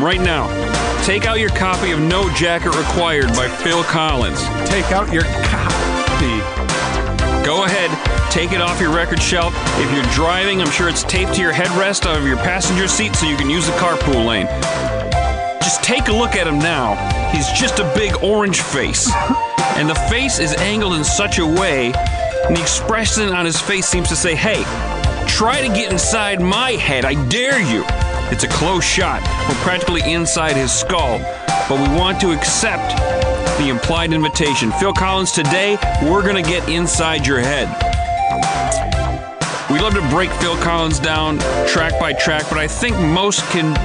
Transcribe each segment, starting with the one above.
right now. Take out your copy of No Jacket Required by Phil Collins. Take out your copy. Go ahead, take it off your record shelf. If you're driving, I'm sure it's taped to your headrest of your passenger seat so you can use the carpool lane. Just take a look at him now. He's just a big orange face. And the face is angled in such a way, and the expression on his face seems to say, hey, try to get inside my head, I dare you. It's a close shot. We're practically inside his skull, but we want to accept the implied invitation. Phil Collins, today we're going to get inside your head. We love to break Phil Collins down track by track, but I think most can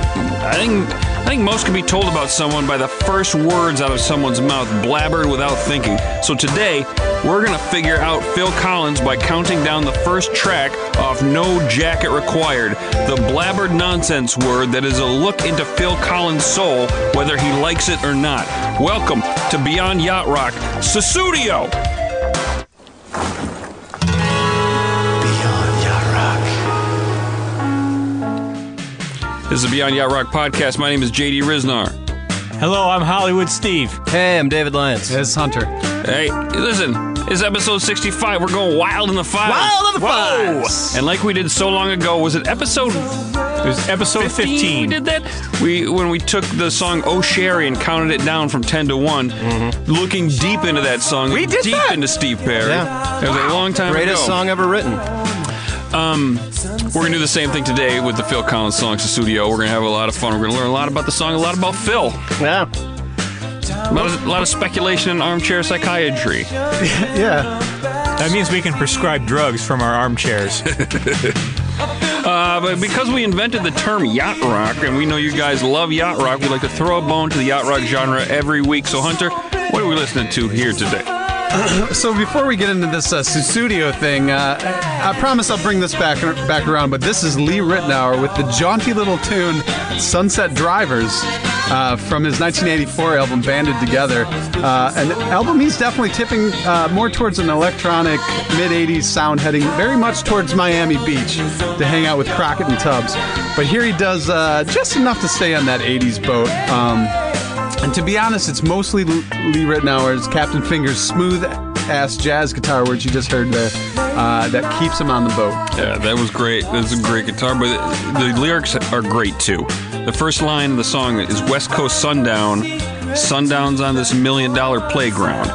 I think I think most can be told about someone by the first words out of someone's mouth, blabbered without thinking. So today, we're gonna figure out Phil Collins by counting down the first track off No Jacket Required, the blabbered nonsense word that is a look into Phil Collins' soul, whether he likes it or not. Welcome to Beyond Yacht Rock, Sussudio! This is the Beyond Yacht Rock podcast. My name is JD Ryznar. Hello, I'm Hollywood Steve. Hey, I'm David Lyons. It's Hunter. Hey, listen, it's episode 65. We're going wild in the files. Wild in the Whoa! files. And like we did so long ago, was it episode It was episode 15? 15. We did that? We when we took the song Oh Sherry and counted it down from 10 to one mm-hmm. looking deep into that song. We did deep that? into Steve Perry. Yeah. It was a long time Greatest ago. song ever written. We're gonna do the same thing today with the Phil Collins song Sussudio. We're gonna have a lot of fun. We're gonna learn a lot about the song, a lot about Phil. Yeah. A lot of, a lot of speculation and armchair psychiatry. Yeah. That means we can prescribe drugs from our armchairs. Uh, but because we invented the term yacht rock, and we know you guys love yacht rock, we like to throw a bone to the yacht rock genre every week. So, Hunter, what are we listening to here today? So before we get into this uh, Sussudio thing, uh, I promise I'll bring this back back around. But this is Lee Ritenour with the jaunty little tune "Sunset Drivers" uh, from his 1984 album "Banded Together." Uh, an album he's definitely tipping uh, more towards an electronic mid 80s sound, heading very much towards Miami Beach to hang out with Crockett and Tubbs. But here he does uh, just enough to stay on that 80s boat. Um, and to be honest, it's mostly L- Lee Ritenour's Captain Finger's smooth ass jazz guitar, which you just heard there, uh, that keeps him on the boat. Yeah, that was great. That's a great guitar, but the lyrics are great too. The first line of the song is West Coast Sundown. Sundown's on this million dollar playground.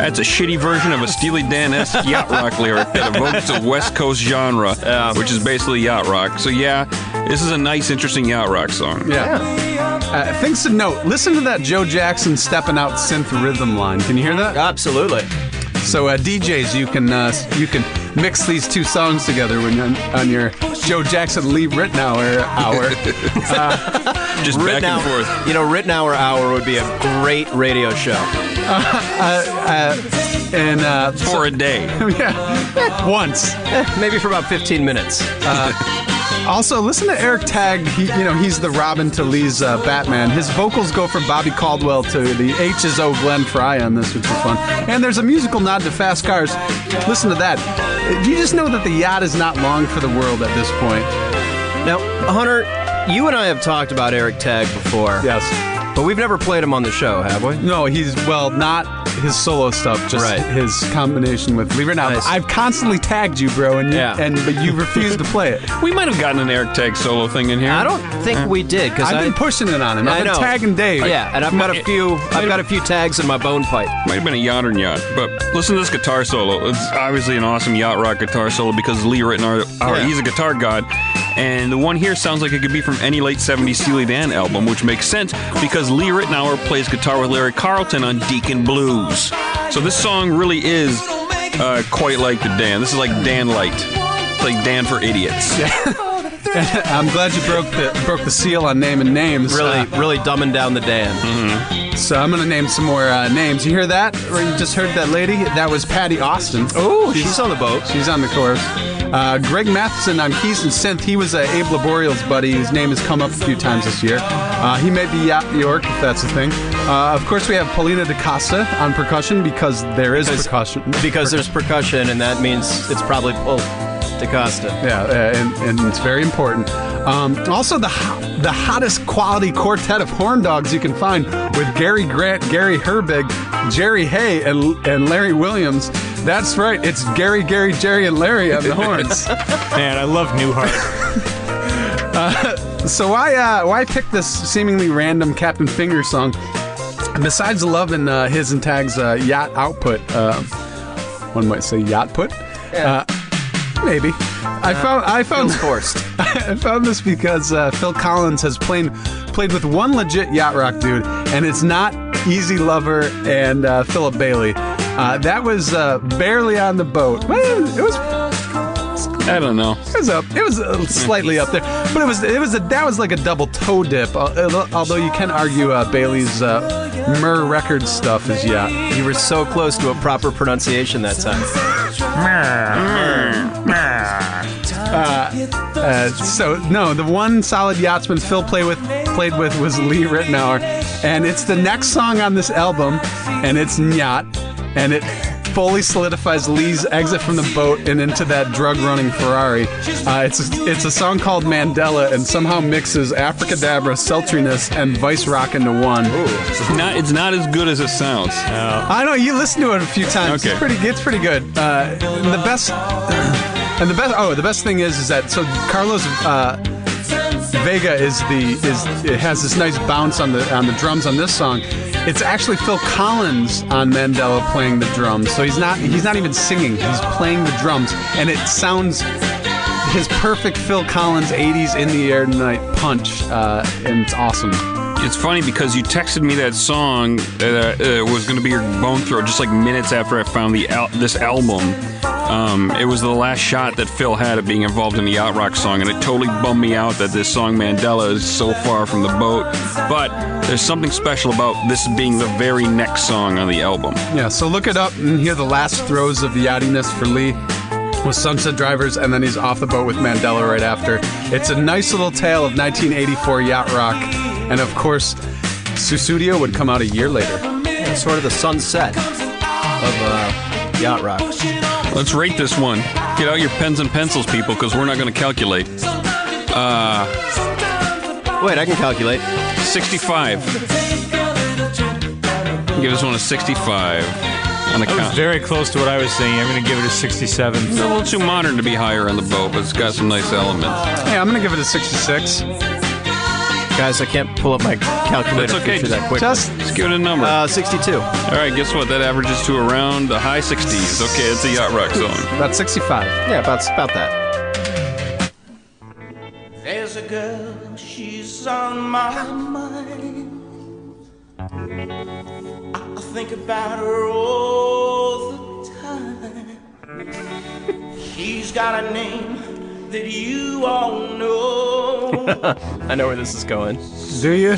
That's a shitty version of a Steely Dan esque yacht rock lyric that evokes the West Coast genre, which is basically yacht rock. So, yeah, this is a nice, interesting yacht rock song. Yeah. Uh, things to note. Listen to that Joe Jackson stepping out synth rhythm line. Can you hear that? Absolutely. So uh, DJs, you can uh, you can mix these two songs together when you're on, on your Joe Jackson Lee Ritenour hour. Just back and forth. You know, Ritenour Hour would be a great radio show. and uh, For a day. yeah, once. Maybe for about 15 minutes. Also, listen to Eric Tagg. He, you know, he's the Robin to Lee's uh, Batman. His vocals go from Bobby Caldwell to the H's O Glenn Frey on this, which is fun. And there's a musical nod to Fast Cars. Listen to that. Do you just know that the yacht is not long for the world at this point? Now, Hunter, you and I have talked about Eric Tagg before. Yes. But we've never played him on the show, have we? No, he's well, not his solo stuff, just Right. his combination with Lee Ritenour. Nice. I've constantly tagged you, bro, and you, Yeah. and but you refuse to play it. We might have gotten an Eric Tagg solo thing in here. I don't think we did because I've been pushing it on him. I've I been know. tagging Dave. Yeah, and I've got a few. I've got a few tags in my bone pipe. Might have been a yacht or yacht, but listen to this guitar solo. It's obviously an awesome yacht rock guitar solo because Lee Ritenour, our, Yeah. he's a guitar god. And the one here sounds like it could be from any late 70s Steely Dan album, which makes sense because Lee Ritenour plays guitar with Larry Carlton on Deacon Blues. So this song really is uh, quite like the Dan. This is like Dan Light. It's like Dan for idiots. I'm glad you broke the broke the seal on naming names. Really, Uh, really dumbing down the Dan. so I'm gonna name some more uh, names. You hear that? Or you just heard that lady? That was Patti Austin. Oh, she's on the boat. She's on the course. Uh, Greg Mathieson on keys and synth. He was uh, Abe Laboriel's buddy. His name has come up a few times this year. Uh, he may be Yacht York, if that's a thing. Uh, of course, we have Paulinho DaCosta on percussion because there is Because- percussion. Because there's percussion, and that means it's probably well, DaCosta. Yeah, uh, and, and it's very important. Um, also, the the hottest quality quartet of horn dogs you can find with Gary Grant, Gary Herbig, Jerry Hey, and and Larry Williams. That's right, it's Gary, Gary, Jerry, and Larry on the horns. Man, I love Newhart. so why uh, why pick this seemingly random Captain Finger song? Besides loving uh, his and Tagg's uh, yacht output, uh, one might say yacht put. Uh, maybe. I found I found forced. I found this because uh, Phil Collins has played played with one legit yacht rock dude, and it's not Easy Lover and uh, Philip Bailey. Uh, that was uh, barely on the boat. Well, it was I don't know. it was up. It was uh, slightly up there, but it was it was a, that was like a double toe dip. Uh, although you can argue uh, Bailey's uh, Myrrh Records stuff is yacht. You were so close to a proper pronunciation that time. Uh, so no, the one solid yachtsman Phil played with played with was Lee Ritenour, and it's the next song on this album, and it's Yacht, and it fully solidifies Lee's exit from the boat and into that drug running Ferrari. Uh, it's a, it's a song called Mandela, and somehow mixes Africadabra, sultriness, and vice rock into one. It's not, it's not as good as it sounds. I know you listened to it a few times. Okay. It's pretty. It's pretty good. Uh, the best. And the best. Oh, the best thing is, is that so Carlos uh, Vega is the is it has this nice bounce on the on the drums on this song. It's actually Phil Collins on Mandela playing the drums. So he's not he's not even singing. He's playing the drums, and it sounds his perfect Phil Collins '80s in the air tonight punch, uh, and it's awesome. It's funny because you texted me that song that uh, was going to be your bone throw just like minutes after I found the al- this album. Um, it was the last shot that Phil had of being involved in the yacht rock song, and it totally bummed me out that this song Mandela is so far from the boat. But there's something special about this being the very next song on the album. Yeah, so look it up and hear the last throes of the yachtiness for Lee with Sunset Drivers, and then he's off the boat with Mandela right after. It's a nice little tale of 1984 yacht rock, and of course, Sussudio would come out a year later. Sort of the sunset of uh, yacht rock. Let's rate this one. Get out your pens and pencils, people, because we're not going to calculate. Uh, Wait, I can calculate. 65. Give this one a 65 on the That was count. very close to what I was saying. I'm going to give it a 67. It's a little too modern to be higher on the boat, but it's got some nice elements. Hey, I'm gonna give it a 66. Guys, I can't pull up my calculator That's okay. feature that quick. Just Let's give it a number. uh, 62. All right, guess what? That averages to around the high 60s. Okay, it's a yacht rock song. about 65. Yeah, about about that. There's a girl, she's on my mind. I I think about her all the time. She's got a name that you all know. I know where this is going. Do you?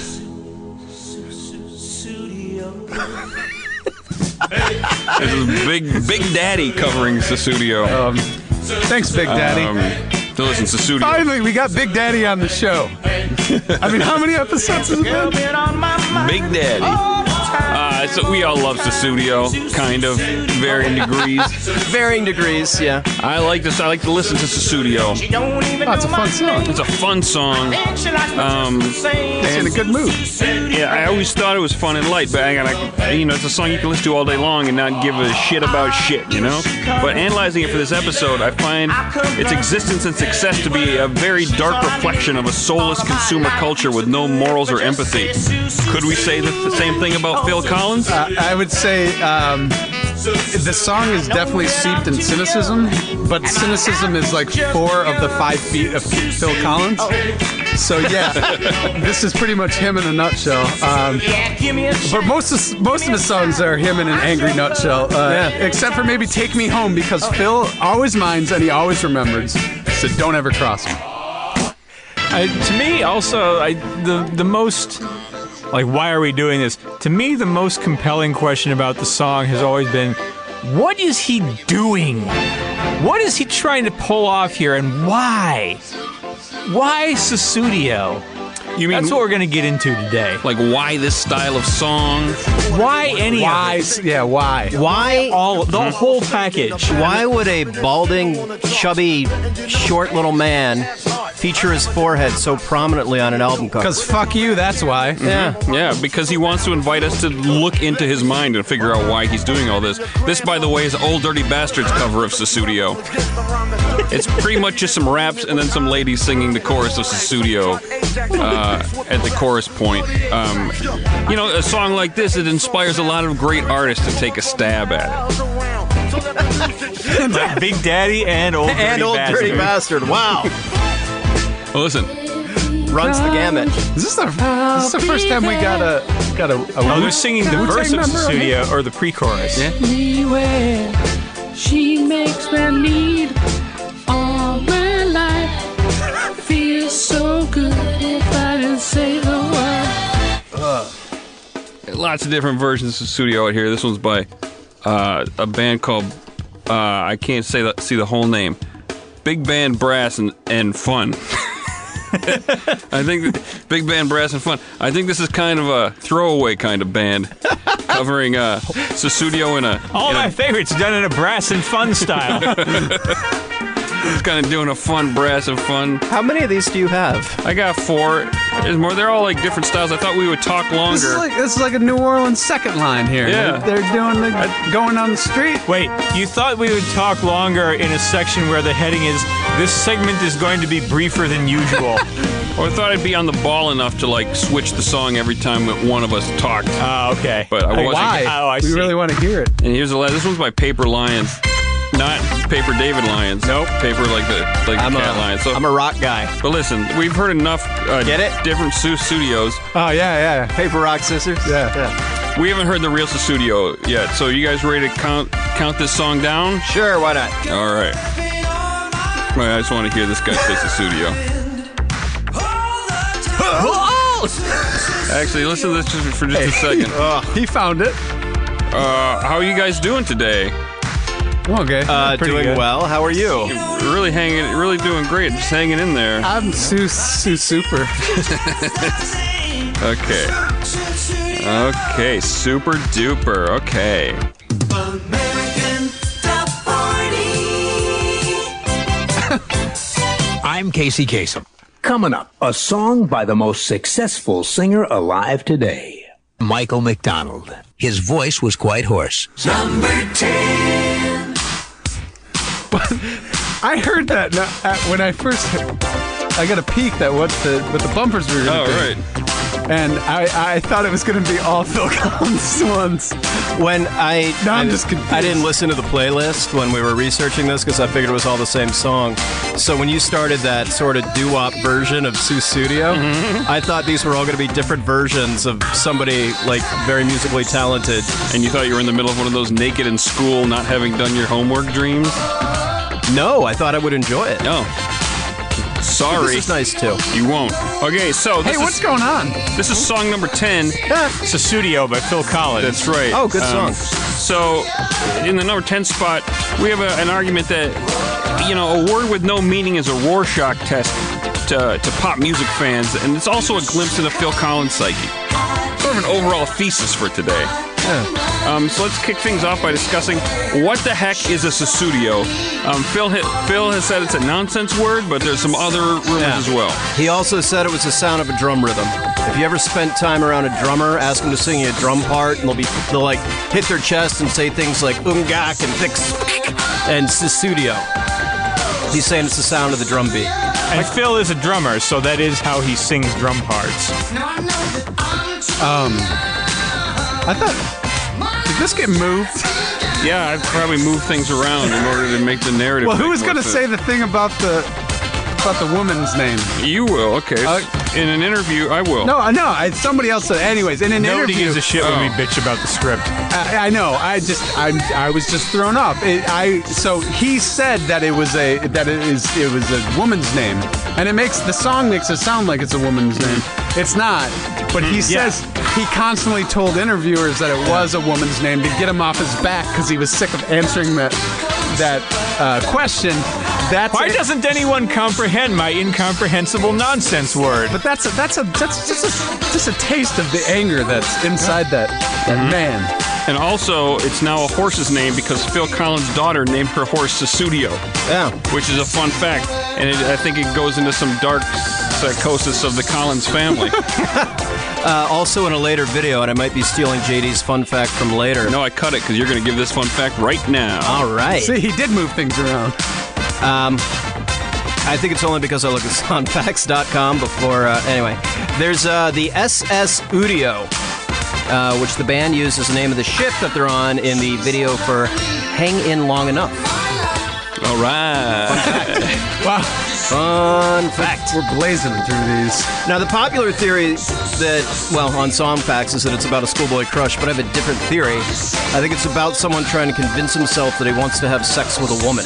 This is Big Big Daddy covering Sussudio. Um, thanks, Big Daddy. Um, so listen, Sussudio. Finally, we got Big Daddy on the show. I mean, how many episodes has it Girl been? been on my Big Daddy. all the time. Uh, so we all love Sussudio, kind of, varying degrees. Varying degrees, yeah. I like this. I like to listen to Sussudio. She Oh, it's a fun song. It's a fun song. And she likes Um, just the same. It's in a good mood. Yeah, I always thought it was fun and light, but I gotta, you know, it's a song you can listen to all day long and not give a shit about shit, you know? But analyzing it for this episode, I find its existence and success to be a very dark reflection of a soulless consumer culture with no morals or empathy. Could we say the, the same thing about Phil Collins? Uh, I would say um, the song is definitely steeped in cynicism, but cynicism is like four of the five feet of Phil Collins. So yeah, this is pretty much him in a nutshell. Um, Yeah, give me a but most of most of his songs are him in an angry nutshell, uh, except for maybe "Take Me Home" because Phil always minds and he always remembers. So don't ever cross him. I, to me, also, I, the the most like, why are we doing this? To me, the most compelling question about the song has always been, what is he doing? What is he trying to pull off here, and why? Why Sussudio? You mean That's what we're going to get into today. like why this style of song? Why any Why? of it? Yeah, why? Why? All the whole package. Why would a balding, chubby, short little man feature his forehead so prominently on an album cover? Because fuck you, that's why. yeah. Yeah, because he wants to invite us to look into his mind and figure out why he's doing all this. This, by the way, is Old Dirty Bastards cover of Sussudio. It's pretty much just some raps and then some ladies singing the chorus of Sussudio uh, at the chorus point. Um, you know, a song like this, it inspires a lot of great artists to take a stab at it. Like Big Daddy and Old And Dirty old Bastard. dirty bastard. Wow. Well, listen, Runs the gamut. Is this the, this is the first time we got a got a, a Oh, they're singing the Wu-Tang verse of member on Studio or the pre-chorus. Yeah. anywhere. She makes me need lots of different versions of Sussudio out here. This one's by uh, a band called uh, I can't say the, see the whole name. Big Band Brass and, and Fun. I think Big Band Brass and Fun. I think this is kind of a throwaway kind of band, covering uh, Sussudio in a. All in a- my favorites done in a brass and fun style. It's kind of doing a fun brass and fun. How many of these do you have? I got four. There's more. They're all like different styles. I thought we would talk longer. This is like this is like a New Orleans second line here. Yeah. they're, they're doing the going on the street. Wait, you thought we would talk longer in a section where the heading is this segment is going to be briefer than usual. or I thought I'd be on the ball enough to like switch the song every time that one of us talked. Oh, okay. But I wasn't- Why? Oh, I we see. really want to hear it. And here's the last. This one's by Paper Lions, not Paper David Lions. Nope. Paper like the like I'm the a, cat lion. So, I'm a rock guy. but listen, we've heard enough. Uh, Get it? Different Su- studios. Oh yeah, yeah. Paper, rock, scissors? Yeah. yeah. We haven't heard the real studio yet. So you guys ready to count count this song down? Sure, why not? All right. Well, I just want to hear this guy play the studio. Actually, listen to this just for just a second. He found it. Uh, how are you guys doing today? Okay. Uh, Pretty doing good. well. How are you? Really hanging, really doing great. Just hanging in there. I'm Sue Sue Super. Okay. Okay, super duper. Okay. I'm Casey Kasem. Coming up, a song by the most successful singer alive today, Michael McDonald. His voice was quite hoarse. I heard that now, uh, when I first. I got a peek at what the what the bumpers were Oh, going to be, right. and I, I thought it was going to be all Phil Collins ones. When I No, I'm I, just confused. I didn't listen to the playlist when we were researching this because I figured it was all the same song. So when you started that sort of doo-wop version of Sue Studio, Mm-hmm. I thought these were all going to be different versions of somebody like very musically talented. And you thought you were in the middle of one of those naked in school, not having done your homework dreams? No, I thought I would enjoy it. No. Sorry. This is nice too. You won't. Okay, so this Hey, what's is going on? this is song number ten. It's a studio by Phil Collins. That's right. Oh, good Um, song. So, in the number 10 spot, we have a, an argument that, you know, a word with no meaning is a Rorschach test to, to pop music fans, and it's also a glimpse into the Phil Collins' psyche. Sort of an overall thesis for today. Um, so let's kick things off by discussing what the heck is a Sussudio. Um, Phil, ha- Phil has said it's a nonsense word, but there's some other rumors Yeah. as well. He also said it was the sound of a drum rhythm. If you ever spent time around a drummer, ask them to sing you a drum part, and they'll be they'll like hit their chest and say things like umgak and fix and studio. He's saying it's the sound of the drum beat. And Phil is a drummer, so that is how he sings drum parts. I thought. Did this get moved? Yeah, I've probably moved things around in order to make the narrative. Well, who was going to say the thing about the about the woman's name? You will, okay. Uh, in an interview, I will. No, no, know. I, somebody else said. Anyways, in an Nobody interview, gives a shit when we Oh. bitch about the script. I, I know. I just, I'm, I was just thrown off. It, I so he said that it was a that it is it was a woman's name, and it makes the song makes it sound like it's a woman's name. It's not. But he Yeah. says he constantly told interviewers that it was a woman's name to get him off his back because he was sick of answering that that uh, question. That's Why it. doesn't anyone comprehend my incomprehensible nonsense word? But that's a that's a that's just a just a taste of the anger that's inside that that man. And also, it's now a horse's name because Phil Collins' daughter named her horse Sussudio, Yeah. which is a fun fact. And it, I think it goes into some dark psychosis of the Collins family. Uh, also in a later video, and I might be stealing JD's fun fact from later. no, I cut it because you're going to give this fun fact right now. All right. See, he did move things around. I think it's only because I look at songfacts.com before. Uh, anyway, there's uh, the SS Udio, uh, which the band used as the name of the ship that they're on in the video for Hang In Long Enough. All right. Wow, Fun fact. we're blazing through these. Now, the popular theory that, well, on Songfacts is that it's about a schoolboy crush, but I have a different theory. I think it's about someone trying to convince himself that he wants to have sex with a woman.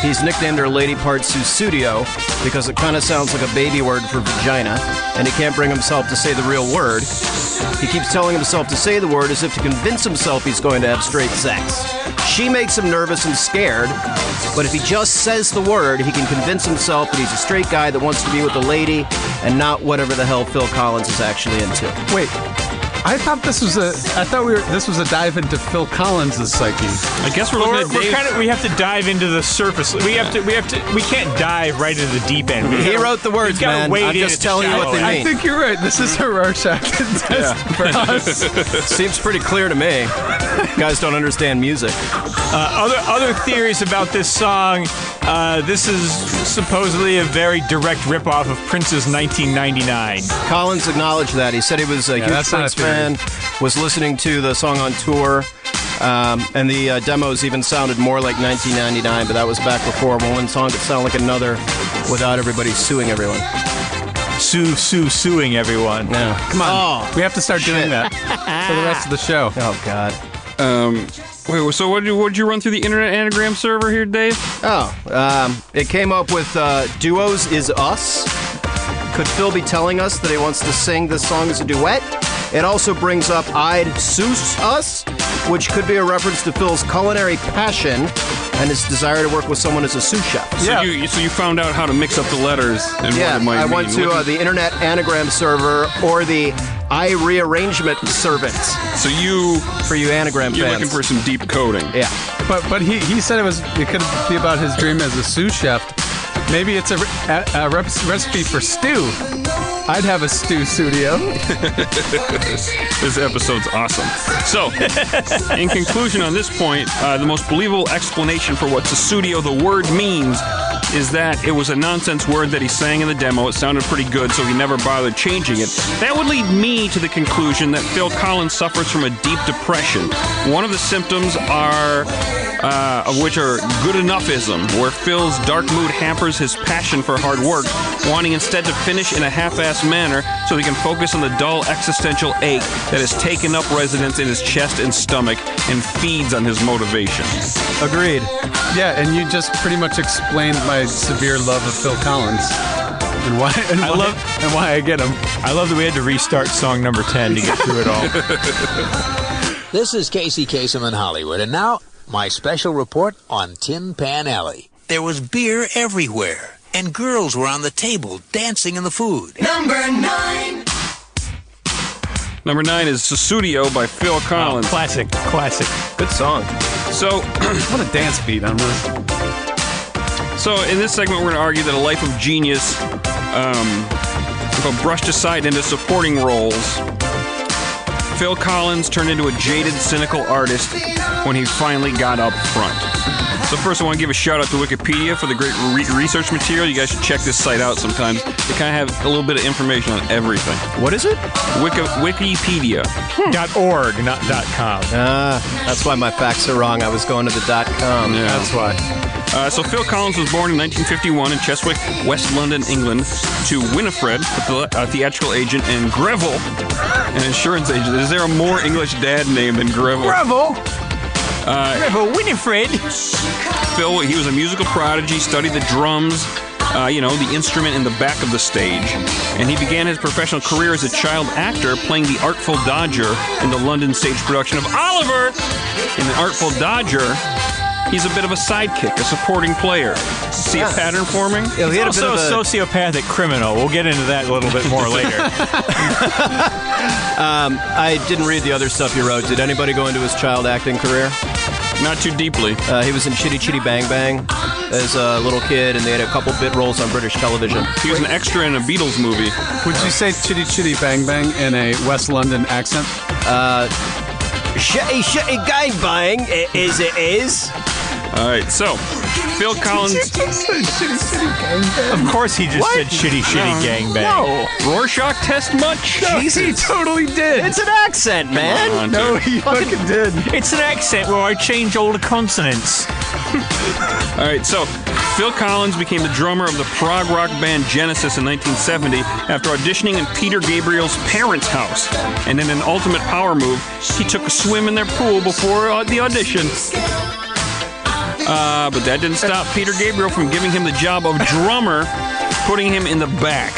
He's nicknamed her Lady Part Sussudio because it kind of sounds like a baby word for vagina, and he can't bring himself to say the real word. He keeps telling himself to say the word as if to convince himself he's going to have straight sex. She makes him nervous and scared, but if he just says the word, he can convince himself that he's a straight guy that wants to be with a lady and not whatever the hell Phil Collins is actually into. Wait, I thought this was a. I thought we were. This was a dive into Phil Collins' psyche. I guess we're We're, looking at we're Dave. kind of we have to dive into the surface. We have to we have to we can't dive right into the deep end. We He gotta- wrote the words, we've gotta man. wade I'm in just at the telling you what shallow they end. mean. I think you're right. This is a Rorschach test for us. Seems pretty clear to me. You guys don't understand music. Uh, other other theories about this song. Uh, this is supposedly a very direct ripoff of Prince's 1999. Collins acknowledged that. He said he was a huge that's not Prince a theory. Fan, was listening to the song on tour, um, and the uh, demos even sounded more like 1999, but that was back before when one song could sound like another without everybody suing everyone. Sue Sue suing everyone. Yeah. Come on, Oh, we have to start doing that for the rest of the show. oh God. Um, wait, so what did you, what did you run through the internet anagram server here, Dave? Oh, um, it came up with uh, duos is us. Could Phil be telling us that he wants to sing this song as a duet? It also brings up I'd Seuss Us, which could be a reference to Phil's culinary passion and his desire to work with someone as a sous chef. So Yeah. you so you found out how to mix up the letters and Yeah, what it might I mean. went to uh, the internet anagram server or the I rearrangement servant so you for you anagram you're fans. looking for some deep coding. yeah. But but he, he said it was it could be about his dream as a sous chef. Maybe it's a, a, a recipe for stew. I'd have a stew studio. This episode's awesome. So, in conclusion, on this point, uh, the most believable explanation for what Sussudio the word means is that it was a nonsense word that he sang in the demo. It sounded pretty good, so he never bothered changing it. That would lead me to the conclusion that Phil Collins suffers from a deep depression. One of the symptoms are. Uh, of which are good enoughism, where Phil's dark mood hampers his passion for hard work, wanting instead to finish in a half-assed manner so he can focus on the dull existential ache that has taken up residence in his chest and stomach and feeds on his motivation. Agreed. Yeah, and you just pretty much explained my severe love of Phil Collins and why and I why, love- and why I get him. I love that we had to restart song number 10 to get through it all. This is Casey Kasem in Hollywood, and now my special report on Tin Pan Alley. There was beer everywhere, and girls were on the table dancing in the food. Number nine Number nine is Sussudio by Phil Collins. classic, classic. Good song. So, What a dance beat on this. so in this segment, we're going to argue that a life of genius, um, but brushed aside into supporting roles, Phil Collins turned into a jaded, cynical artist when he finally got up front. So first, I want to give a shout out to Wikipedia for the great re- research material. You guys should check this site out sometimes. They kind of have a little bit of information on everything. What is it? Wiki- Wikipedia. Dot .org, not dot .com. Ah, that's why my facts are wrong. I was going to the dot com. Yeah. That's why. Uh, so Phil Collins was born in 1951 in Chiswick, West London, England, to Winifred, a the- a theatrical agent, and Greville, an insurance agent. Is there a more English dad name than Greville? Greville? Bravo, Winifred! Phil, he was a musical prodigy, studied the drums, uh, you know, the instrument in the back of the stage. And he began his professional career as a child actor, playing the Artful Dodger in the London stage production of Oliver. In the Artful Dodger, he's a bit of a sidekick, a supporting player. See a pattern forming? Yeah, he had a He's also a of a, sociopathic criminal. We'll get into that a little bit more later. I didn't read the other stuff you wrote. Did anybody go into his child acting career? Not too deeply. Uh, he was in Chitty Chitty Bang Bang as a little kid, and they had a couple bit roles on British television. He was an extra in a Beatles movie. Would you say Chitty Chitty Bang Bang in a West London accent? Shitty Shitty Gang Bang, it is, it is. All right, so Phil Collins, of course, he just said shitty, shitty gangbang. No. Rorschach test much? He totally did. It's an accent, man. on, no, he fucking did. It's an accent where I change all the consonants. All right, so Phil Collins became the drummer of the prog rock band Genesis in 1970 after auditioning in Peter Gabriel's parents' house. And in an ultimate power move, he took a swim in their pool before uh, the audition. Uh, but that didn't stop Peter Gabriel from giving him the job of drummer, putting him in the back.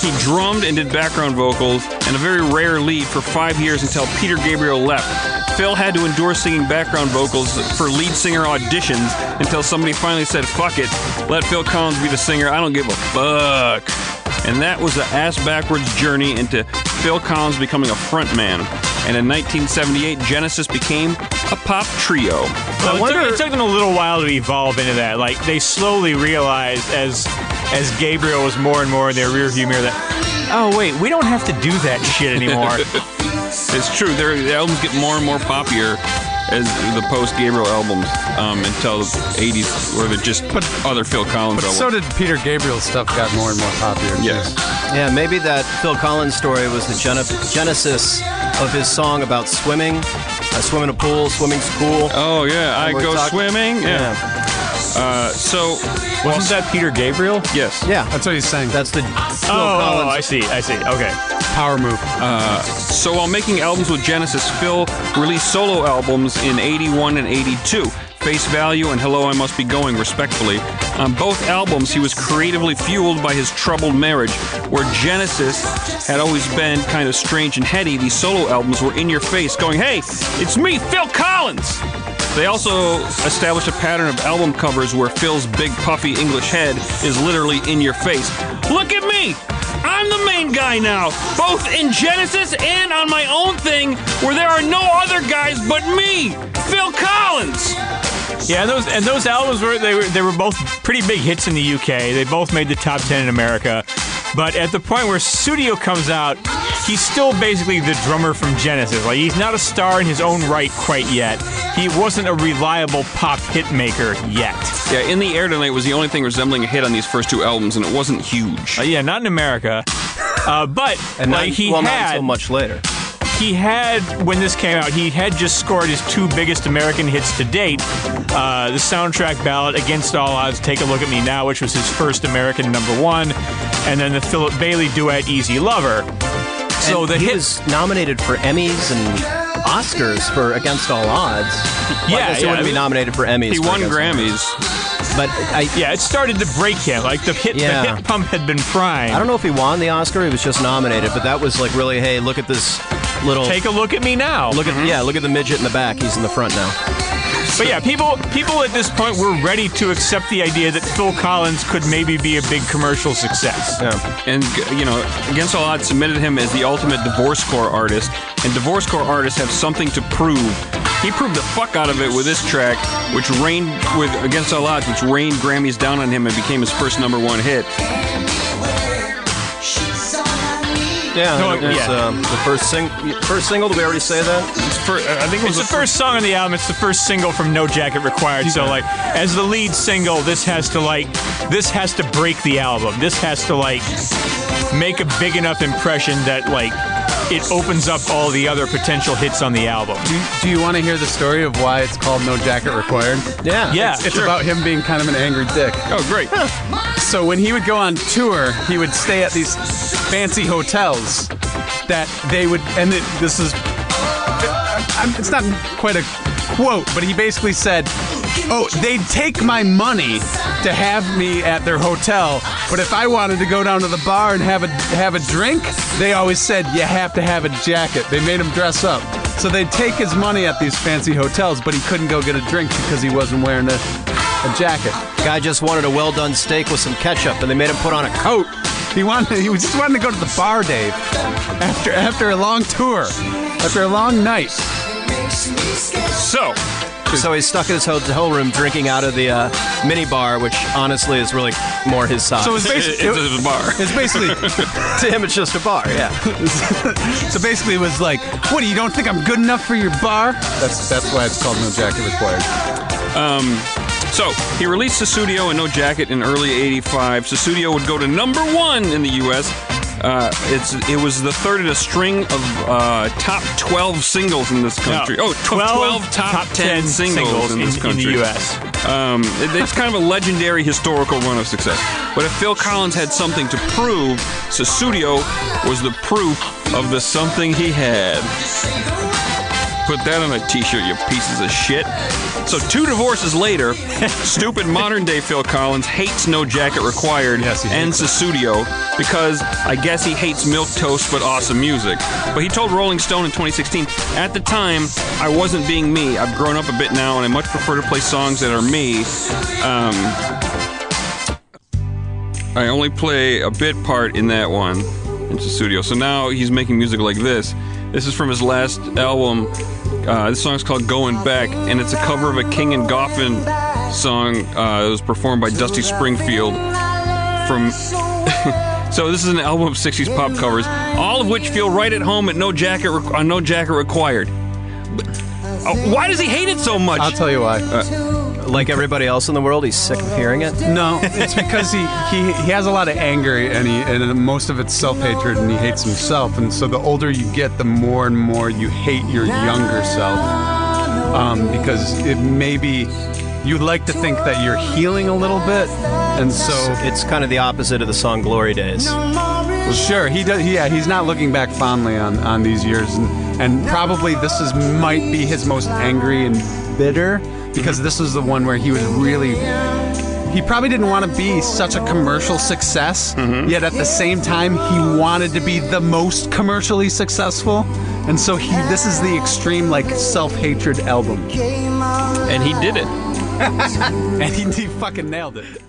He drummed and did background vocals and a very rare lead for five years until Peter Gabriel left. Phil had to endure singing background vocals for lead singer auditions until somebody finally said, fuck it, let Phil Collins be the singer, I don't give a fuck. And that was the ass backwards journey into Phil Collins becoming a frontman. And in 1978, Genesis became a pop trio. So it, wonder- took, it took them a little while to evolve into that. Like they slowly realized as as Gabriel was more and more in their rearview mirror that oh wait, we don't have to do that shit anymore. It's true. Their the albums get more and more popular as the post Gabriel albums um, until the 80s, where they're just other Phil Collins But albums. so did Peter Gabriel's stuff got more and more popular. too. yes. Yeah, maybe that Phil Collins story was the gene- genesis of his song about swimming. I swim in a pool, swimming's cool. Oh yeah, I go talk- swimming. Yeah. Uh, so Wasn't that Peter Gabriel? yes. Yeah, That's what he's saying. that's the Phil Oh, Collins. I see. I see. Okay. power move. So while making albums with Genesis, Phil released solo albums in 81 and 82. Face Value and Hello I Must Be Going, respectfully. On both albums, he was creatively fueled by his troubled marriage. Where Genesis had always been kind of strange and heady, these solo albums were in your face, going, Hey, it's me, Phil Collins! They also established a pattern of album covers where Phil's big puffy English head is literally in your face. Look at me! I'm the main guy now, both in Genesis and on my own thing where there are no other guys but me, Phil Collins! Yeah, and those and those albums were they were they were both pretty big hits in the UK. They both made the top ten in America. But at the point where Sussudio comes out, he's still basically the drummer from Genesis. Like he's not a star in his own right quite yet. He wasn't a reliable pop hit maker yet. Yeah, In the Air Tonight was the only thing resembling a hit on these first two albums, and it wasn't huge. Uh, yeah, not in America. Uh, but and like not, he well, not had until much later. He had when this came out he had just scored his two biggest american hits to date uh, the soundtrack ballad against all odds take a look at me now which was his first american number one and then the philip bailey duet easy lover so And the he hit was nominated for Emmys and Oscars for Against All Odds. Well, I Yeah, guess he yeah. wouldn't be nominated for Emmys. He for won Against All Odds. Grammys. but I, yeah it started to break him like the hit Yeah. the hit pump had been primed I don't know if he won the Oscar. He was just nominated, but that was like really, hey, look at this little. take a look at me now look at yeah, look at the midget in the back. He's in the front now. But yeah, people people at this point were ready to accept the idea that Phil Collins could maybe be a big commercial success. And, you know, Against All Odds submitted him as the ultimate divorce divorcecore artist, and divorce divorcecore artists have something to prove. He proved the fuck out of it with this track, which rained with Against All Odds, which rained Grammys down on him and became his first number one hit. Yeah, No, it was, yeah. um, the first sing first single. Did we already say that? It's fir- I think it was It's the first song on the album. It's the first single from No Jacket Required. So like, as the lead single, this has to like, this has to break the album. This has to like, make a big enough impression that like, it opens up all the other potential hits on the album. Do, do you want to hear the story of why it's called No Jacket Required? Yeah. Yeah, It's sure. about him being kind of an angry dick. Oh, great. So when he would go on tour, he would stay at these fancy hotels that they would, and it, this is, I'm- it's not quite a quote, but he basically said, "Oh, they'd take my money to have me at their hotel, but if I wanted to go down to the bar and have a have a drink, they always said you have to have a jacket. They made him dress up." So they'd take his money at these fancy hotels, but he couldn't go get a drink because he wasn't wearing a, a a jacket. Guy just wanted a well done steak with some ketchup, and they made him put on a coat. He wanted. He just wanted to go to the bar, Dave. After after a long tour, after a long night. So, So he's stuck in his hotel room drinking out of the uh, mini bar, which honestly is really more his size. So it's basically. it's a bar. It's basically to him, it's just a bar. Yeah. so basically it was like, what? You don't think I'm good enough for your bar? That's that's why it's called no jacket required. So he released Sussudio and No Jacket in early '85. Sussudio would go to number one in the U.S. Uh, it's it was the third in a string of uh, top 12 singles in this country. No, oh, 12, top, 10, singles, in this country. in the U.S. Um, it- it's kind of a legendary historical run of success. But if Phil Collins had something to prove, Sussudio was the proof of the something he had. Put that on a t-shirt, you pieces of shit. So two divorces later, stupid modern day Phil Collins hates No Jacket Required Yes, and. Sussudio because I guess he hates milk toast but awesome music. But he told Rolling Stone in 2016, at the time, I wasn't being me. I've grown up a bit now and I much prefer to play songs that are me. Um, I only play a bit part in that one in studio. So now he's making music like this. This is from his last album. Uh, this song's called Going Back, and it's a cover of a King and Goffin song. Uh, it was performed by Dusty Springfield from. so this is an album of 60s pop covers, all of which feel right at home at No Jacket Re- on No Jacket Required. But, uh, why does he hate it so much? I'll tell you why. Like everybody else in the world, he's sick of hearing it. No, it's because he, he, he has a lot of anger and he and most of it's self hatred and he hates himself. And so the older you get, the more and more you hate your younger self. Um, because it maybe you'd like to think that you're healing a little bit, and so It's kind of the opposite of the song "Glory Days." well, sure he does. Yeah, he's not looking back fondly on, on these years, and and probably this is might be his most angry and bitter because this was the one where he was really he probably didn't want to be such a commercial success, mm-hmm. yet at the same time he wanted to be the most commercially successful. And so he this is the extreme like self-hatred album. and he did it. And he, he fucking nailed it.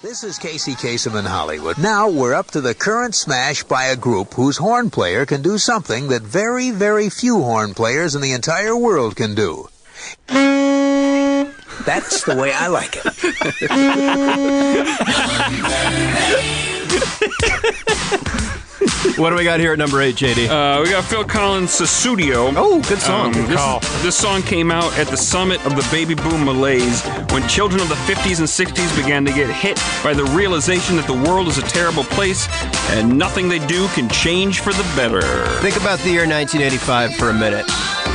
This is Casey Kasem in Hollywood. Now we're up to the current smash by a group whose horn player can do something that very, very few horn players in the entire world can do. That's the way I like it. What do we got here at number eight, JD? Uh, we got Phil Collins' Sussudio. oh, good song. Um, this, this song came out at the summit of the baby boom malaise when children of the 50s and 60s began to get hit by the realization that the world is a terrible place and nothing they do can change for the better. Think about the year 1985 for a minute.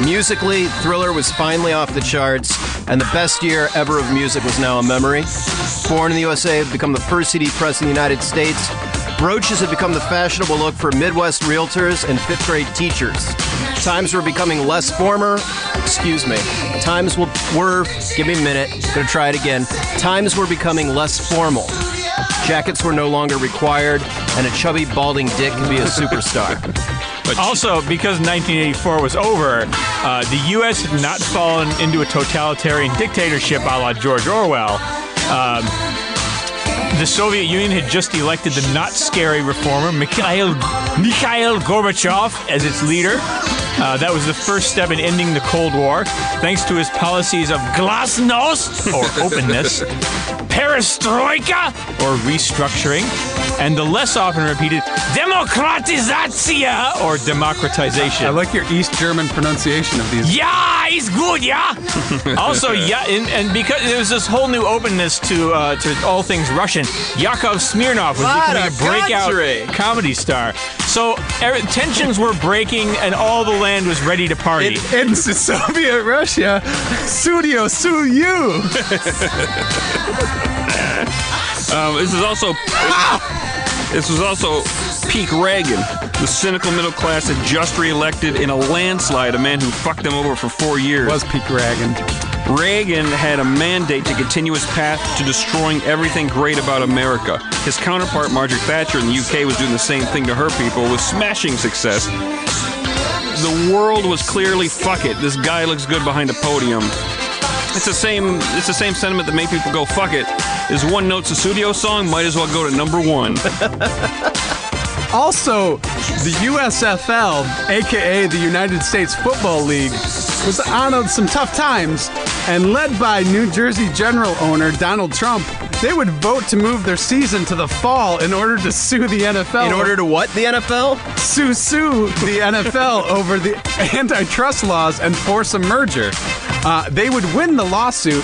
Musically, Thriller was finally off the charts, and the best year ever of music was now a memory. Born in the USA become the first CD press in the United States. Brooches had become the fashionable look for Midwest realtors and fifth grade teachers. Times were becoming less former. Excuse me. Times will, were. Give me a minute. Gonna try it again. Times were becoming less formal. Jackets were no longer required, and a chubby, balding dick could be a superstar. Also, because 1984 was over, uh, the U.S. had not fallen into a totalitarian dictatorship a la George Orwell. Um, the Soviet Union had just elected the not scary reformer Mikhail Mikhail Gorbachev as its leader. Uh, that was the first step in ending the Cold War, thanks to his policies of glasnost, or openness, perestroika, or restructuring, and the less often repeated demokratizacja, or democratization. I like your East German pronunciation of these. Yeah, he's good. Yeah. also, yeah, and, and because there was this whole new openness to uh, to all things Russian, Yakov Smirnoff was What becoming a a breakout country. comedy star. So er, tensions were breaking, and all the land was ready to party. In, in Soviet Russia, studio sue you. Um, this is also this was also peak Reagan. The cynical middle class had just reelected in a landslide a man who fucked them over for four years. Was Pete Reagan. Reagan had a mandate to continue his path to destroying everything great about America. His counterpart, Margaret Thatcher in the UK, was doing the same thing to her people with smashing success. The world was clearly fuck it. This guy looks good behind a podium. It's the same. It's the same sentiment that made people go "fuck it." Is one note studio song might as well go to number one. Also, the USFL, aka the United States Football League, was on some tough times, and led by New Jersey General owner Donald Trump, they would vote to move their season to the fall in order to sue the NFL. In order to what? The NFL? sue sue the NFL over the antitrust laws and force a merger. Uh, they would win the lawsuit.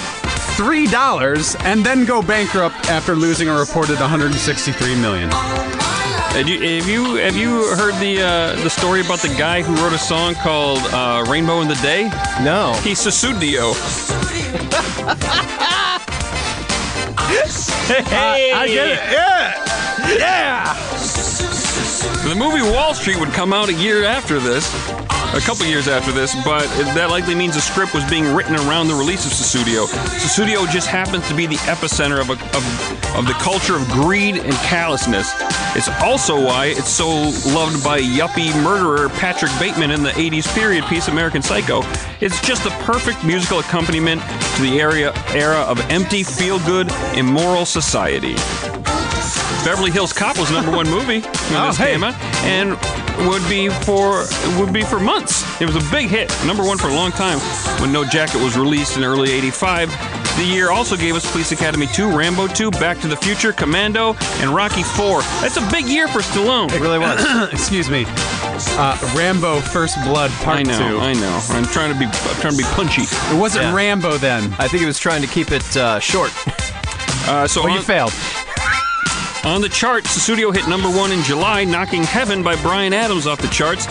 Three dollars and then go bankrupt after losing a reported 163 million. Have you have you, have you heard the uh, the story about the guy who wrote a song called uh, "Rainbow in the Day"? No. He's Sussudio. Hey, I get it. Yeah, yeah. The movie Wall Street would come out a year after this, a couple years after this, but that likely means the script was being written around the release of Sussudio. Sussudio just happens to be the epicenter of, a, of, of the culture of greed and callousness. It's also why it's so loved by yuppie murderer Patrick Bateman in the 80s period piece American Psycho. It's just the perfect musical accompaniment to the area, era of empty, feel-good, immoral society. Beverly Hills Cop was number one movie when Oh, this hey. came out, and would be for would be for months. It was a big hit, number one for a long time. When No Jacket was released in early '85, the year also gave us Police Academy 2, Rambo 2, Back to the Future, Commando, and Rocky 4. That's a big year for Stallone. It really was. Excuse me. Uh, Rambo: First Blood Part I know, Two. I know. I'm trying to be I'm trying to be punchy. It wasn't Yeah. Rambo then. I think he was trying to keep it uh, short. Uh, so Well, you failed. On the charts, the Studio hit number one in July, knocking Heaven by Bryan Adams off the charts.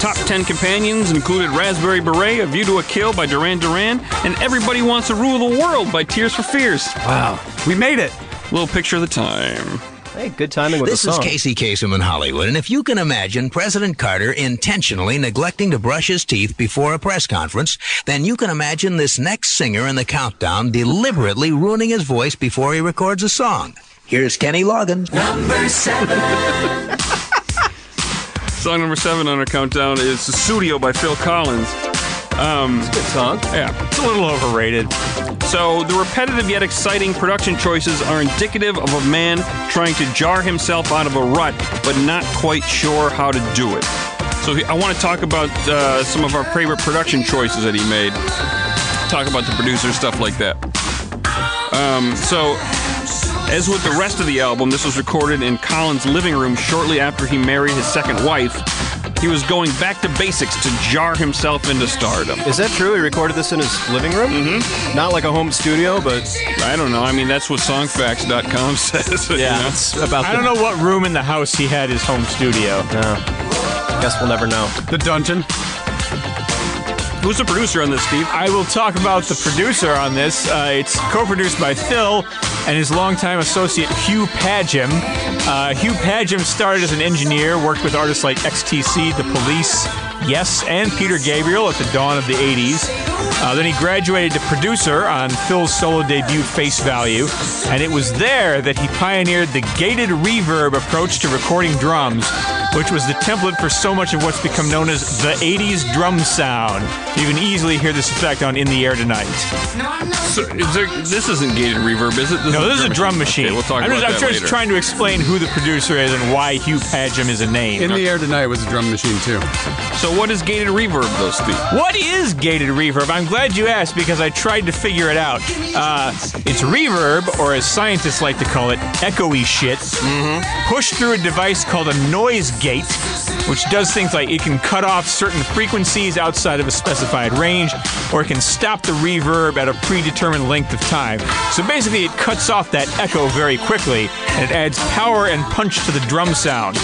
Top 10 companions included Raspberry Beret, A View to a Kill by Duran Duran, and Everybody Wants to Rule the World by Tears for Fears. Wow. We made it. Little picture of the time. Hey, good timing with This the is song. Casey Kasem in Hollywood, and if you can imagine President Carter intentionally neglecting to brush his teeth before a press conference, then you can imagine this next singer in the countdown deliberately ruining his voice before he records a song. Here's Kenny Loggins. Number seven. Song number seven on our countdown is "The Studio by Phil Collins. Good song. Yeah. it's a little overrated. So, the repetitive yet exciting production choices are indicative of a man trying to jar himself out of a rut, but not quite sure how to do it. So, I want to talk about uh, some of our favorite production choices that he made. Talk about the producer, stuff like that. Um, so, as with the rest of the album, this was recorded in Collins' living room shortly after he married his second wife. He was going back to basics to jar himself into stardom. Is that true? He recorded this in his living room? Mm-hmm. Not like a home studio, but I don't know. I mean, that's what songfacts.com says. you know? it's about. I don't know what room in the house he had his home studio. No. Guess we'll never know. The dungeon. Who's the producer on this, Steve? I will talk about the producer on this. Uh, it's co-produced by Phil and his longtime associate Hugh Padgham. Uh, Hugh Padgham started as an engineer, worked with artists like XTC, The Police, Yes, and Peter Gabriel at the dawn of the 80s. Uh, then he graduated to producer on Phil's solo debut, Face Value, and it was there that he pioneered the gated reverb approach to recording drums, which was the template for so much of what's become known as the 80s drum sound. You can easily hear this effect on In the Air Tonight. So, is there, this isn't gated reverb, is it? No, this is a drum machine. Okay, we'll talk I'm about just, that I'm just later. trying to explain who the producer is and why Hugh Padgham is a name. In the Air Tonight was a drum machine too. So, what is gated reverb, though, Steve? What is gated reverb? I'm glad you asked because I tried to figure it out. Uh, it's reverb, or as scientists like to call it, echoey shit, pushed through a device called a noise gate, which does things like it can cut off certain frequencies outside of a specified range, or it can stop the reverb at a predetermined length of time. So basically, it cuts off that echo very quickly, and it adds power and punch to the drum sound.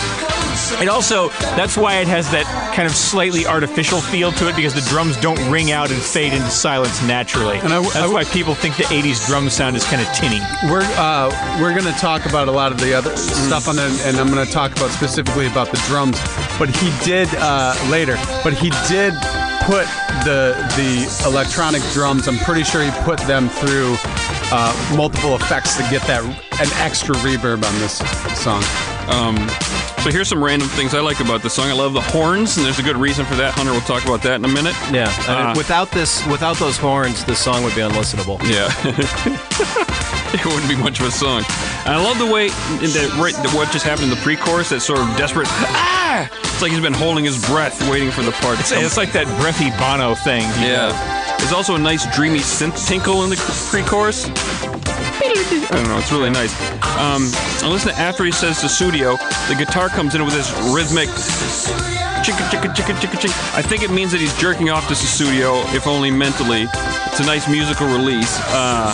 It also, that's why it has that kind of slightly artificial feel to it because the drums don't ring out and fade into silence naturally. And I- that's I- why people think the 80s drum sound is kind of tinny. We're uh, we're gonna talk about a lot of the other stuff on it, and I'm gonna talk about specifically about the drums. But he did uh, later. But he did put the the electronic drums. I'm pretty sure he put them through uh, multiple effects to get that an extra reverb on this song. Um, so here's some random things I like about this song. I love the horns, and there's a good reason for that. Hunter we'll talk about that in a minute. Yeah. Uh, without this, without those horns, this song would be unlistenable. Yeah. it wouldn't be much of a song. And I love the way that right, what just happened in the pre-chorus. That sort of desperate. Ah! It's like he's been holding his breath, waiting for the part. to It's, come. it's like that breathy Bono thing. you know. Yeah. There's also a nice dreamy synth tinkle in the pre-chorus. I don't know. It's really nice. Um, and listen after he says to studio, the guitar comes in with this rhythmic chicka chicka chicka chicka chicka. I think it means that he's jerking off to the studio, if only mentally. It's a nice musical release. Uh,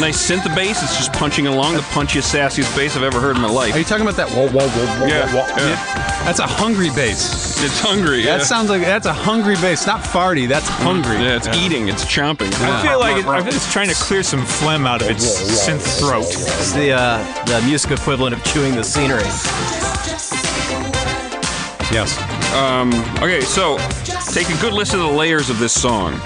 nice synth bass. It's just punching along the punchiest, sassiest bass I've ever heard in my life. Are you talking about that? Whoa, whoa, whoa, whoa, Yeah, whoa, whoa? yeah. That's a hungry bass. It's hungry. Yeah. That sounds like that's a hungry bass, not farty. That's hungry. yeah, it's eating. It's chomping. I feel like it, I feel it's trying to clear some phlegm out of its synth throat. It's the uh, the music equivalent of chewing the scenery. Yes. Um, okay, so take a good listen to the layers of this song.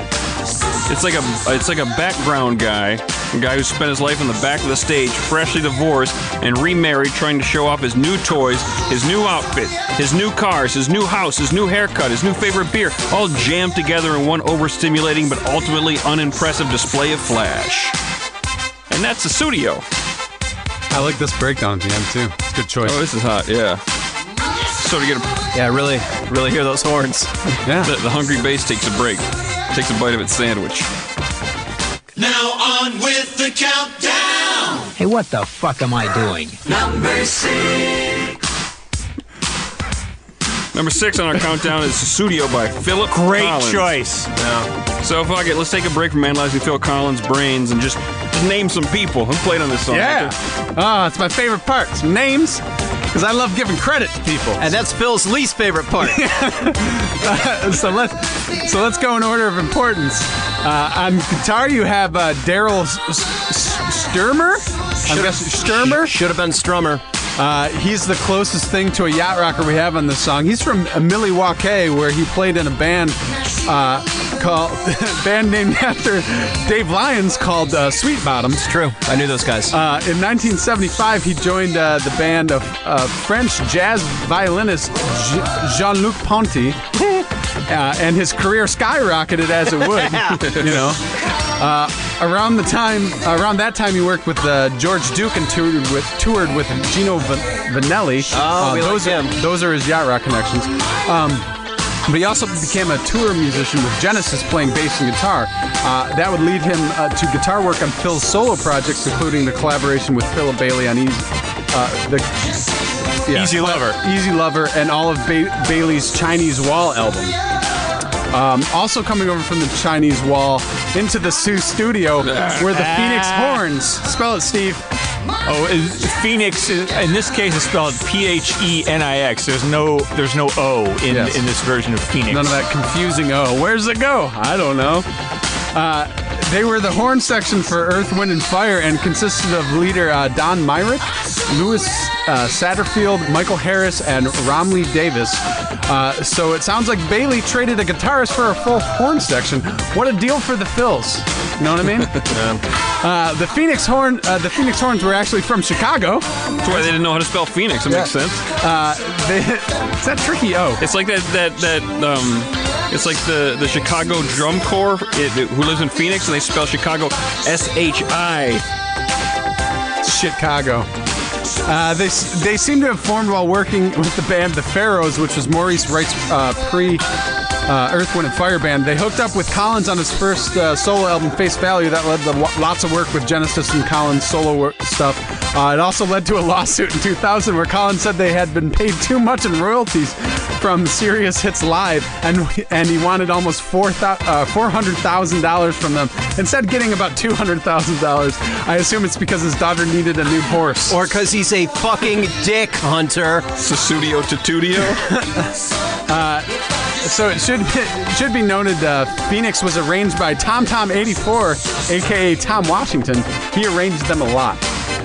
It's like a it's like a background guy, a guy who spent his life on the back of the stage, freshly divorced and remarried, trying to show off his new toys, his new outfit, his new cars, his new house, his new haircut, his new favorite beer, all jammed together in one overstimulating but ultimately unimpressive display of flash. And that's the studio. I like this breakdown at the end too. It's a good choice. Oh, this is hot, yeah. So to get a, Yeah, really, really hear those horns. yeah. the, the hungry bass takes a break, takes a bite of its sandwich. Now on with the countdown. Hey, what the fuck am I doing? Number six. Number six on our countdown is Studio by Philip Great Collins. choice. So fuck it, let's take a break from analyzing Phil Collins' brains and just, just name some people who played on this song. Yeah. Oh, it's my favorite part. Some names, because I love giving credit to people. And that's Phil's least favorite part. so let's so let's go in order of importance. Uh, on guitar, you have uh, Daryl S- S- Stuermer. I guess Stuermer. Should have been Strummer. Uh, he's the closest thing to a yacht rocker we have on this song. He's from uh, Milwaukee, where he played in a band uh, called band named after Dave Lyons called uh, Sweet Bottoms. True. I knew those guys. Uh, in 1975, he joined uh, the band of uh, French jazz violinist J- Jean-Luc Ponty, uh, and his career skyrocketed as it would. you know, uh, around the time, around that time, he worked with uh, George Duke and toured with toured with Gino Van- Vannelli. Oh, we like those him. Are, those are his yacht rock connections. Um, but he also became a tour musician with Genesis playing bass and guitar. Uh, that would lead him uh, to guitar work on Phil's solo projects, including the collaboration with Philip Bailey on Easy, uh, the yeah, Easy Lover. Easy Lover, and all of ba- Bailey's Chinese Wall album. Um, also coming over from the Chinese Wall into the Sioux studio, were the Phenix Horns. Spell it, Steve. Oh, is- Phoenix. Is, in this case, it's spelled P H E N I X. There's no, there's no O in Yes. in this version of Phoenix. None of that confusing. Oh, where's it go? I don't know. Uh, they were the horn section for Earth, Wind, and Fire and consisted of leader uh, Don Myrick, Louis uh, Satterfield, Michael Harris, and Rahmlee Davis. Uh, so it sounds like Bailey traded a guitarist for a full horn section. What a deal for the Phils. You know what I mean? uh, the Phenix horn, uh, the Phenix horns were actually from Chicago. That's why they didn't know how to spell Phoenix. It makes sense. Uh, they, is that tricky? Oh, It's like that that that um. It's like the, the Chicago Drum Corps it, it- who lives in Phoenix and they spell Chicago S H I. Chicago. Uh, they they seem to have formed while working with the band The Pharaohs, which was Maurice White's uh, pre uh, Earth, Wind, and Fire band. They hooked up with Collins on his first uh, solo album, Face Value. That led to lo- lots of work with Genesis and Collins' solo work stuff. Uh, it also led to a lawsuit in 2000 where Collins said they had been paid too much in royalties from Serious Hits Live, and and he wanted almost four uh, four hundred thousand dollars from them. Instead, getting about two hundred thousand dollars. I assume it's because his daughter needed a new horse. or because he's a fucking dick hunter. Sussudio Tutudio. So it should be, it should be noted, uh, Phoenix was arranged by Tom Tom 84, aka Tom Washington. He arranged them a lot.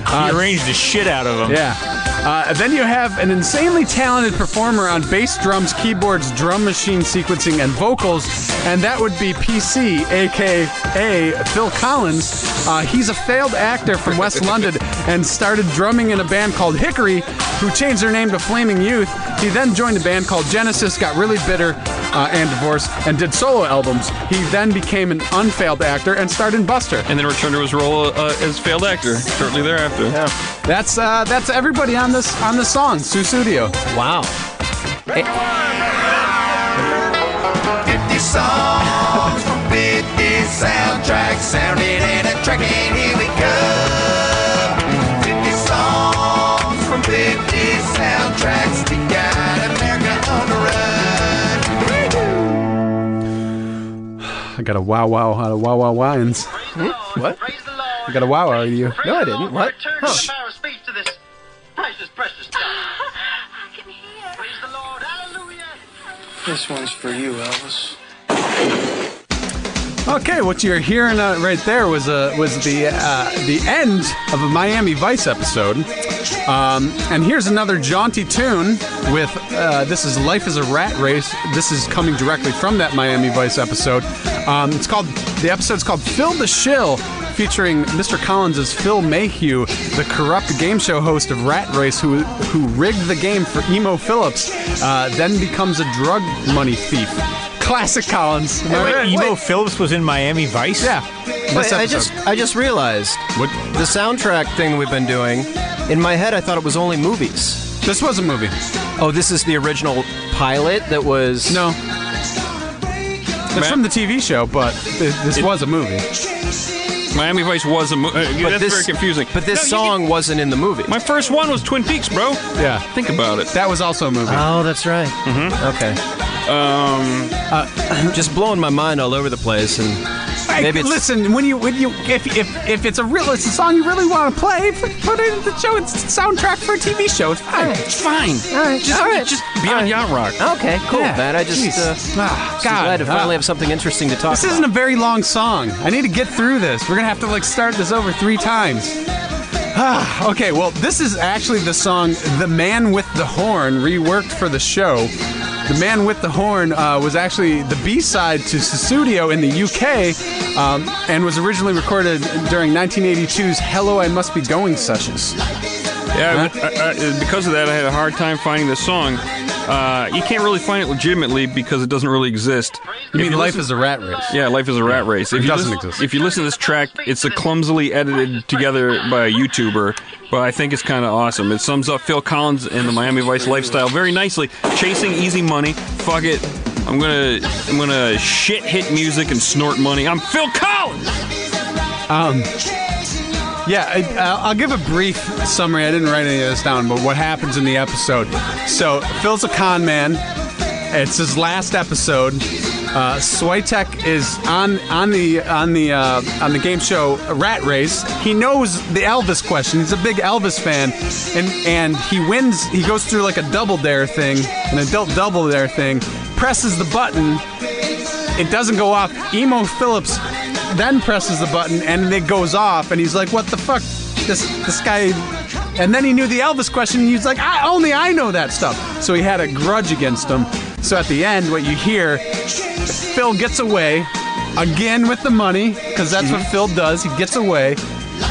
he arranged the shit out of them. Yeah. Uh, then you have an insanely talented performer on bass, drums, keyboards, drum machine sequencing, and vocals, and that would be PC, aka Phil Collins. Uh, he's a failed actor from West London and started drumming in a band called Hickory, who changed their name to Flaming Youth. He then joined a band called Genesis, got really bitter uh, and divorced, and did solo albums. He then became an unfailed actor and starred in Buster. And then returned to his role uh, as failed actor shortly thereafter. Yeah. That's uh, that's everybody on this on this song, Sue Studio. Wow. 50 songs from 50 soundtracks sounding in a track and here we come I got a wow wow out of wow wow wines. Hmm? What? I got a wow out of you. No, I didn't. What? Huh. the power of speech to this precious, precious. I can hear. Praise the Lord. Hallelujah. This one's for you, Elvis. Okay, what you're hearing uh, right there was uh, was the uh, the end of a Miami Vice episode, um, and here's another jaunty tune with uh, this is Life is a Rat Race. This is coming directly from that Miami Vice episode. Um, it's called the episode's called Phil the Shill, featuring Mr. Collins as Phil Mayhew, the corrupt game show host of Rat Race, who who rigged the game for Emo Philips, uh, then becomes a drug money thief. Classic Collins. Am I Wait, right? Emo Philips was in Miami Vice? Yeah. Wait, I just I just realized What? the soundtrack thing we've been doing. In my head, I thought it was only movies. This was a movie. Oh, this is the original pilot that was. No. It's from the TV show, but th- this was a movie. Miami Vice was a movie. but that's this, very confusing. But this No, you song wasn't in the movie. can- my first one was Twin Peaks, bro. Yeah. Think about it. That was also a movie. Oh, that's right. Mm-hmm. Okay. Um, I'm Just blowing my mind all over the place, and Hey, maybe it's listen, when you when you if if, if it's a real it's a song you really want to play, put, put it in the show. It's a soundtrack for a TV show. It's fine. it's fine. all right. Just, all right. just be on Yacht Rock. okay, cool, Yeah. man. I just uh, Ah, God, glad to finally uh, have something interesting to talk This about. isn't a very long song. I need to get through this. We're gonna have to like start this over three times. Ah, okay, well, this is actually the song "The Man with the Horn" reworked for the show. The Man with the Horn uh, was actually the B-side to Sussudio in the UK, um, and was originally recorded during 1982's "Hello, I Must Be Going" sessions. Yeah, but, uh, uh, because of that, I had a hard time finding the song. Uh, you can't really find it legitimately because it doesn't really exist. You If mean "Life listen- is a Rat Race"? Yeah, Life is a Rat Race. If It you doesn't listen, exist. If you listen to this track, it's a clumsily edited together by a YouTuber, but I think it's kind of awesome. It sums up Phil Collins and the Miami Vice lifestyle very nicely. Chasing easy money. Fuck it. I'm gonna I'm gonna shit hit music and snort money. I'm Phil Collins. Um, yeah, I, I'll I'll give a brief summary. I didn't write any of this down, but what happens in the episode? So Phil's a con man. It's his last episode. Uh, Switek is on on the on the uh, on the game show Rat Race. He knows the Elvis question. He's a big Elvis fan, and and he wins. He goes through like a double dare thing, an adult double dare thing. Presses the button, it doesn't go off. Emo Philips then presses the button and it goes off, and he's like, "What the fuck? This this guy." And then he knew the Elvis question, and he's like, I, "Only I know that stuff." So he had a grudge against him. So at the end, what you hear, Phil gets away again with the money because that's what mm-hmm. Phil does. He gets away.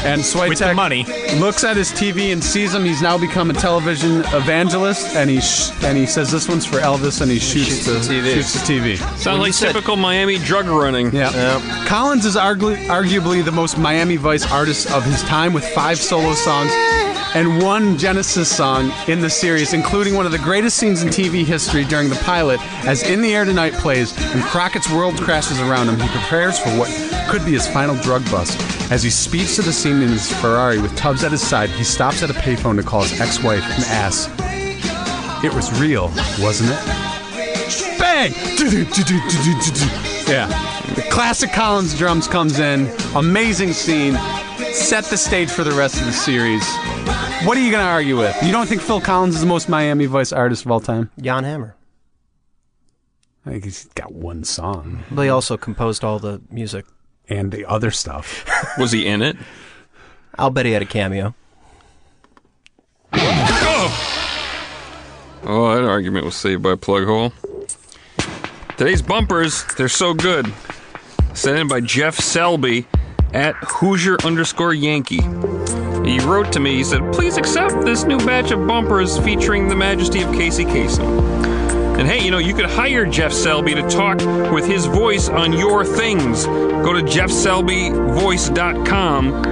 And Switek money. looks at his TV and sees him. He's now become a television evangelist, and he sh- and he says, "This one's for Elvis," and he shoots, the, TV. shoots the TV. Sounds like said- typical Miami drug running. Yeah. Collins is argu- arguably the most Miami Vice artist of his time with five solo songs and one Genesis song in the series, including one of the greatest scenes in TV history during the pilot as In the Air Tonight plays and Crockett's world crashes around him. He prepares for what could be his final drug bust. As he speeds to the scene in his Ferrari with Tubbs at his side, he stops at a payphone to call his ex-wife and asks, It was real, wasn't it? Bang! Yeah. The classic Collins drums comes in. Amazing scene. Set the stage for the rest of the series. What are you going to argue with? You don't think Phil Collins is the most Miami Vice artist of all time? Jan Hammer. I think he's got one song But he also composed all the music. and the other stuff. Was he in it? I'll bet he had a cameo. Oh, Oh, that argument was saved by plug hole. Today's bumpers, they're so good. Sent in by Jeff Selby at Hoosier underscore Yankee. He wrote to me, he said, please accept this new batch of bumpers featuring the majesty of Casey Kasem. And hey, you know, you could hire Jeff Selby to talk with his voice on your things. Go to jeffselbyvoice.com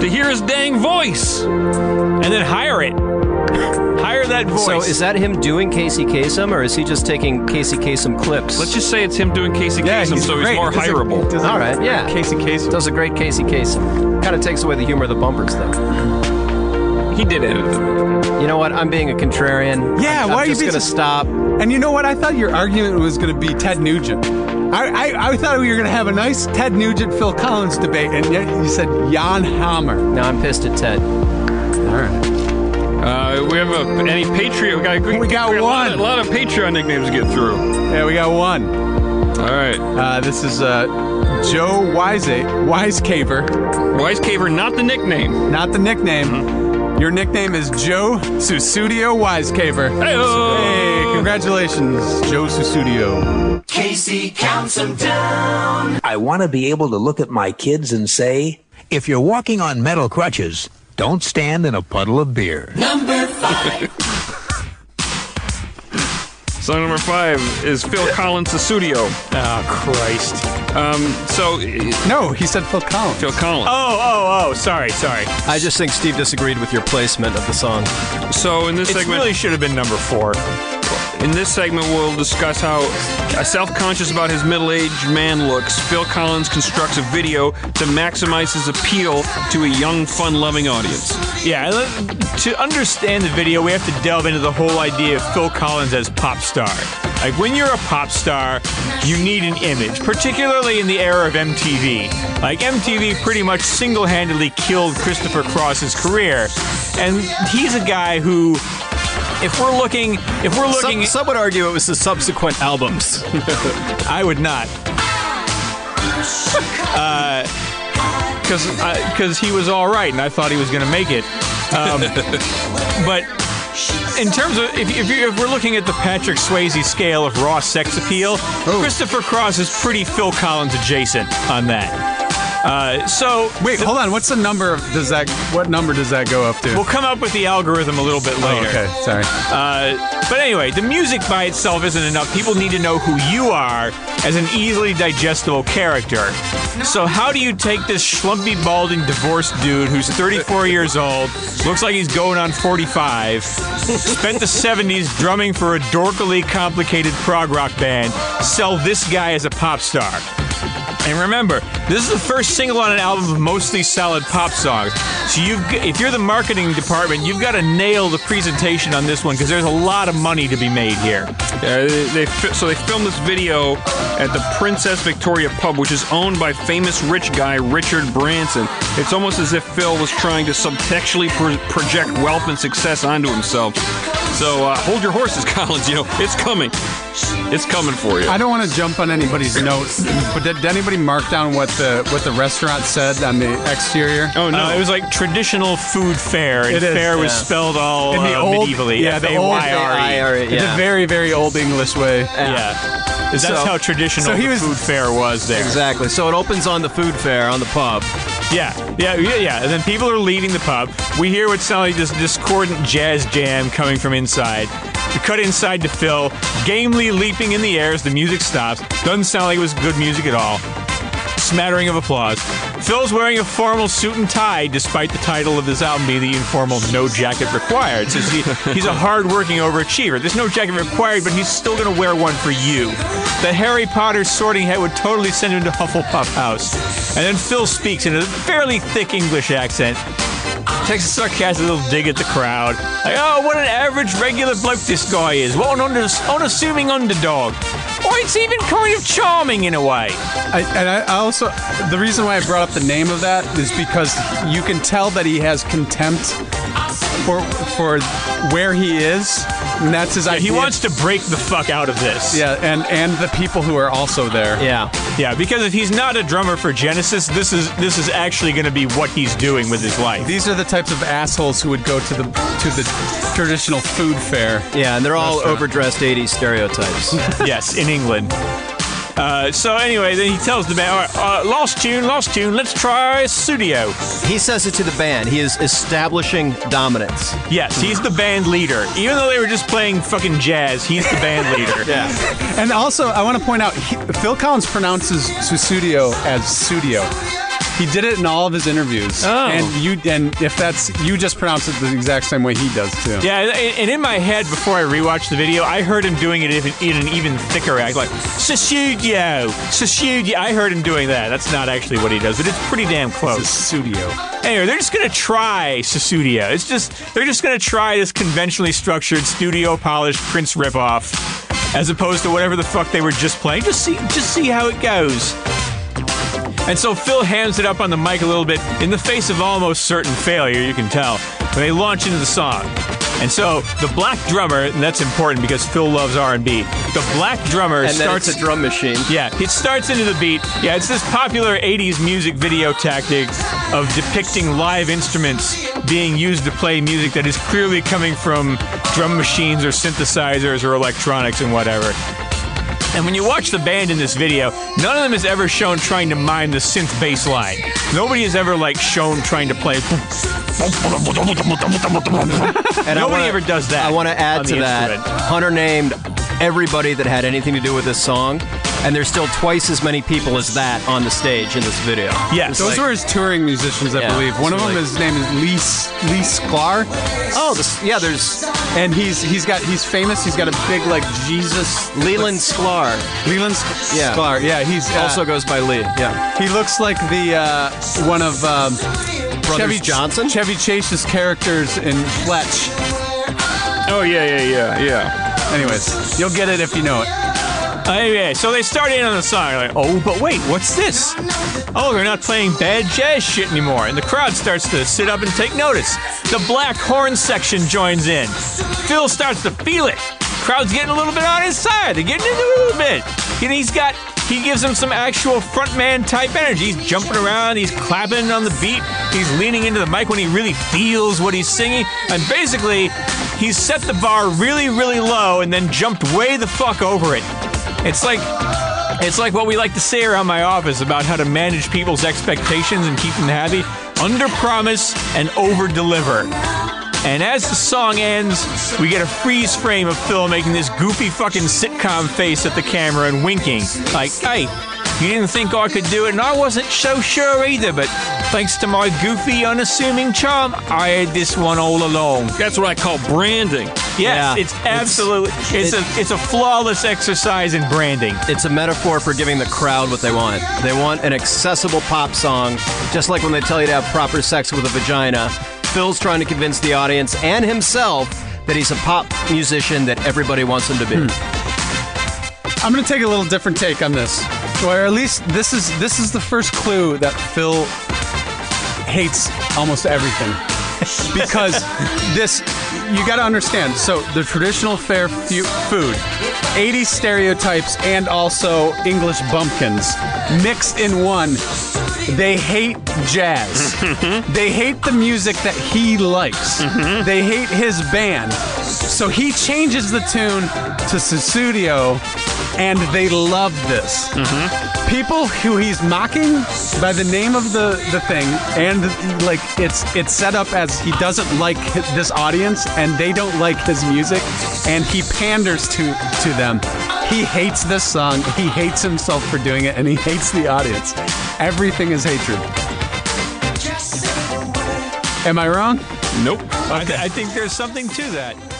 to hear his dang voice. And then hire it. Hire that voice. So is that him doing Casey Kasem, or is he just taking Casey Kasem clips? Let's just say it's him doing Casey Kasem, so he's more Does a- hireable. does a- All right, yeah. Casey Kasem. Does a great Casey Kasem. Kind of takes away the humor of the bumpers, though. He did edit them. You know what? I'm being a contrarian. Yeah, I'm, why I'm are you just being gonna so- stop. And you know what? I thought your argument was going to be Ted Nugent. I, I, I thought we were going to have a nice Ted Nugent Phil Collins debate, and yet you said Jan Hammer. Now I'm pissed at Ted. All right. Uh, we have a, any Patreon. We got, We got a lot, one. a lot of Patreon nicknames to get through. Yeah, we got one. All right. Uh, this is uh, Joe Wise Wisecaver, Wise Caver, not the nickname. not the nickname. Your nickname is Joe Sussudio Wisecaver. Hey-o. Hey, congratulations, Joe Sussudio. Casey counts them down. I want to be able to look at my kids and say, if you're walking on metal crutches, don't stand in a puddle of beer. Number five. Song number five is Phil Collins' The Studio. oh, Christ. Um, so, No, he said Phil Collins. Phil Collins. Oh, oh, oh. Sorry, sorry. I just think Steve disagreed with your placement of the song. So, in this It segment, It really should have been number four. In this segment, we'll discuss how uh, self-conscious about his middle-aged man looks. Phil Collins constructs a video to maximize his appeal to a young, fun-loving audience. Yeah, to understand the video, we have to delve into the whole idea of Phil Collins as pop star. Like when you're a pop star, you need an image, particularly in the era of MTV. Like MTV pretty much single-handedly killed Christopher Cross's career, and he's a guy who, if we're looking, if we're looking, Some, some would argue it was the subsequent albums. I would not. Because because he was all right, and I thought he was going to make it. Um, but in terms of if, if, you if we're looking at the Patrick Swayze scale of raw sex appeal, Christopher Cross is pretty Phil Collins adjacent on that. Uh, so Wait, hold on. What's the number? Of, does that? What number does that go up to? we'll come up with the algorithm a little bit Oh, later. okay, sorry. Uh, but anyway, the music by itself isn't enough. People need to know who you are as an easily digestible character. So how do you take this schlumpy, balding, divorced dude who's 34 years old, looks like he's going on 45, spent the 70s drumming for a dorkily complicated prog rock band, sell this guy as a pop star? And remember, this is the first single on an album of mostly solid pop songs. So you've, if you're the marketing department, you've got to nail the presentation on this one because there's a lot of money to be made here. They, they so they filmed this video at the Princess Victoria pub, which is owned by famous rich guy Richard Branson. It's almost as if Phil was trying to subtextually pro- project wealth and success onto himself. So uh, hold your horses, Collins. You know it's coming. It's coming for you. I don't want to jump on anybody's notes, but did, did anybody mark down what the what the restaurant said on the exterior? oh no! Uh, it was like traditional food fair, and It is, fare was yeah. spelled all In the uh, old- medievally. yeah, the old- F-A-Y-R-E. F-A-I-R-E. It's a very very old English way. Yeah. That's So- how traditional so he the was- food fair was there. Exactly. So it opens on the food fair on the pub. Yeah, yeah, yeah, yeah. And then people are leaving the pub. We hear what sounds like this discordant jazz jam coming from inside. We cut inside to Phil, gamely leaping in the air as the music stops. Doesn't sound like it was good music at all. Smattering of applause. Phil's wearing a formal suit and tie, despite the title of this album being the informal "No Jacket Required." Since he, he's a hard-working overachiever. There's no jacket required, but he's still going to wear one for you. The Harry Potter sorting hat would totally send him to Hufflepuff House. And then Phil speaks in a fairly thick English accent. Takes a sarcastic little dig at the crowd. Like, oh, what an average regular bloke this guy is. What an unassuming underdog. It's even kind of charming in a way. I, and I also the reason why I brought up the name of that is because you can tell that he has contempt for for where he is, and that's his Yeah, idea. he wants to break the fuck out of this. yeah, and and the people who are also there. Yeah. Yeah, because if he's not a drummer for Genesis, this is this is actually going to be what he's doing with his life. These are the types of assholes who would go to the to the traditional food fair. Yeah, and they're all overdressed 80s stereotypes. yes, in England. Uh, so anyway, then he tells the band, all right, uh, "Lost tune, lost tune. Let's try studio." he says it to the band. He is establishing dominance. Yes, he's the band leader. Even though they were just playing fucking jazz, he's the band leader. Yeah. And also, I want to point out, he, Phil Collins pronounces Sussudio as studio. He did it in all of his interviews. Oh. And you, and if that's you, just pronounce it the exact same way he does too. Yeah, and- in my head, before I rewatched the video, I heard him doing it in, an even thicker act, like Sussudio, Sussudio. I heard him doing that. That's not actually what he does, but it's pretty damn close. Studio. Anyway, they're just gonna try Sussudio. It's just they're just gonna try this conventionally structured studio polished Prince ripoff, as opposed to whatever the fuck they were just playing. Just see, just see how it goes. And so Phil hands it up on the mic a little bit in the face of almost certain failure, you can tell. When they launch into the song. And so the black drummer, and that's important because Phil loves R&B. The black drummer And starts a drum machine. yeah, it starts into the beat. Yeah, it's this popular 80s music video tactic of depicting live instruments being used to play music that is clearly coming from drum machines or synthesizers or electronics and whatever. And when you watch the band in this video, none of them is ever shown trying to mime the synth bass line. Nobody is ever like shown trying to play. Nobody wanna- ever does that I want to add to that. Hunter named everybody that had anything to do with this song, and there's still twice as many people as that on the stage in this video. Yes. Those were his touring musicians, I Yeah, believe. One of so them, like- his name is Lee S- Lee Sklar, Oh, this, yeah. There's and he's he's got he's famous. He's got a big like Jesus Leland Sklar. Leland Sk- Yeah. Sklar. Yeah, he's uh, Also goes by Lee. Yeah. He looks like the uh, one of um, Chevy Johnson? Chevy Chase's characters in Fletch. Oh yeah, yeah, yeah, yeah. Anyways, you'll get it if you know it. Uh, anyway, so they start in on the song. Like, oh, but wait, what's this? Oh, they're not playing bad jazz shit anymore. And the crowd starts to sit up and take notice. The black horn section joins in. Phil starts to feel it. Crowd's getting a little bit on his side. They're getting into it a little bit. And he's got, he gives him some actual frontman type energy. He's jumping around, he's clapping on the beat, he's leaning into the mic when he really feels what he's singing. And basically, he's set the bar really, really low and then jumped way the fuck over it. It's like it's like what we like to say around my office about how to manage people's expectations and keep them happy. Under promise and over deliver. And as the song ends, we get a freeze frame of Phil making this goofy fucking sitcom face at the camera and winking. Like, hey, you didn't think I could do it, and I wasn't so sure either, but thanks to my goofy, unassuming charm, I had this one all along. That's what I call branding. Yes, Yeah. it's absolutely it's, it- a it's a flawless exercise in branding. It's a metaphor for giving the crowd what they want. They want an accessible pop song, just like when they tell you to have proper sex with a vagina. Phil's trying to convince the audience and himself that he's a pop musician that everybody wants him to be. Hmm. I'm gonna take a little different take on this, or at least this is this is the first clue that Phil hates almost everything because this you got to understand. So the traditional fair fu- food, 80s stereotypes, and also English bumpkins mixed in one. They hate jazz. Mm-hmm. they hate the music that he likes. Mm-hmm. They hate his band. So he changes the tune to Sussudio, and they love this. Mm-hmm. People who he's mocking by the name of the, the thing, and like it's it's set up as he doesn't like this audience, and they don't like his music, and he panders to to them. He hates this song. He hates himself for doing it, and he hates the audience. Everything is hatred. Am I wrong? Nope. I, th- I think there's something to that.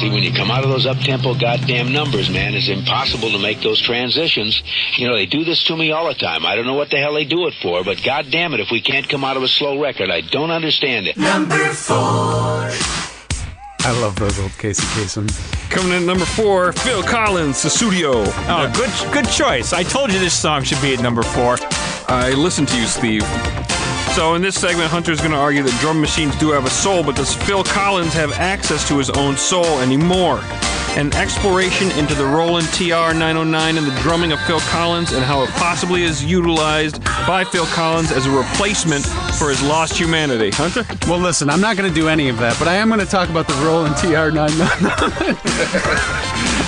See, when you come out of those up-tempo goddamn numbers, man, it's impossible to make those transitions. You know, they do this to me all the time. I don't know what the hell they do it for, but goddamn it, if we can't come out of a slow record, I don't understand it. Number four. I love those old Casey Kasem. Coming in at number four, Phil Collins, the studio. Oh, good good choice. I told you this song should be at number four. I listened to you, Steve. So in this segment, Hunter's going to argue that drum machines do have a soul, but does Phil Collins have access to his own soul anymore? An exploration into the Roland TR 909 and the drumming of Phil Collins and how it possibly is utilized by Phil Collins as a replacement for his lost humanity. Hunter? Well, listen, I'm not going to do any of that, but I am going to talk about the Roland TR 909.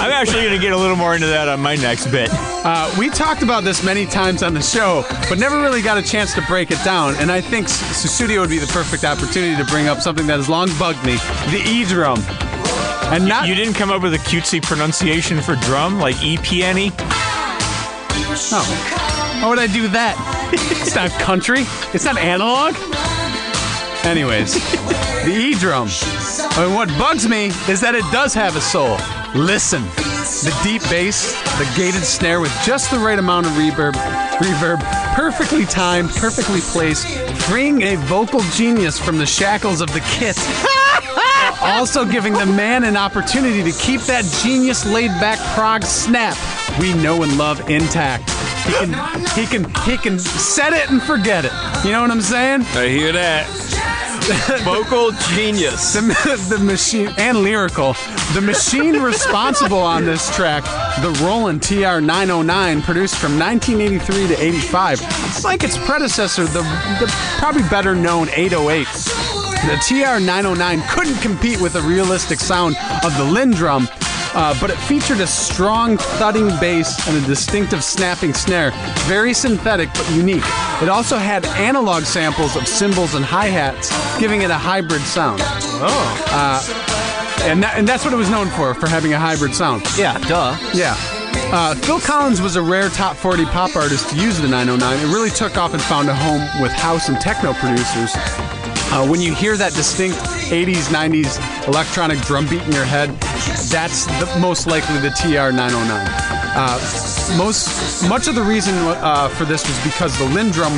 I'm actually going to get a little more into that on my next bit. Uh, we talked about this many times on the show, but never really got a chance to break it down. And I think S- Sussudio would be the perfect opportunity to bring up something that has long bugged me the E drum. And not. You didn't come up with a cutesy pronunciation for drum, like E EPNE? No. Oh. Why would I do that? it's not country. It's not analog. Anyways, the E drum. And what bugs me is that it does have a soul. Listen, the deep bass, the gated snare with just the right amount of reverb, reverb, perfectly timed, perfectly placed, freeing a vocal genius from the shackles of the kit. also giving the man an opportunity to keep that genius laid back prog snap we know and love intact. He can he can he can set it and forget it. You know what I'm saying? I hear that. Vocal genius. The, the machine and lyrical. The machine responsible on this track, the Roland TR 909, produced from 1983 to 85, like its predecessor, the, the probably better known 808. The TR 909 couldn't compete with the realistic sound of the LinnDrum, uh, but it featured a strong thudding bass and a distinctive snapping snare, very synthetic but unique. It also had analog samples of cymbals and hi hats, giving it a hybrid sound. Oh. Uh, and, that, and that's what it was known for, for having a hybrid sound. Yeah, duh. Yeah. Uh, Phil Collins was a rare top 40 pop artist to use the 909. It really took off and found a home with house and techno producers. Uh, when you hear that distinct 80s, 90s electronic drum beat in your head, that's the, most likely the TR 909. Uh, most, much of the reason uh, for this was because the LinnDrum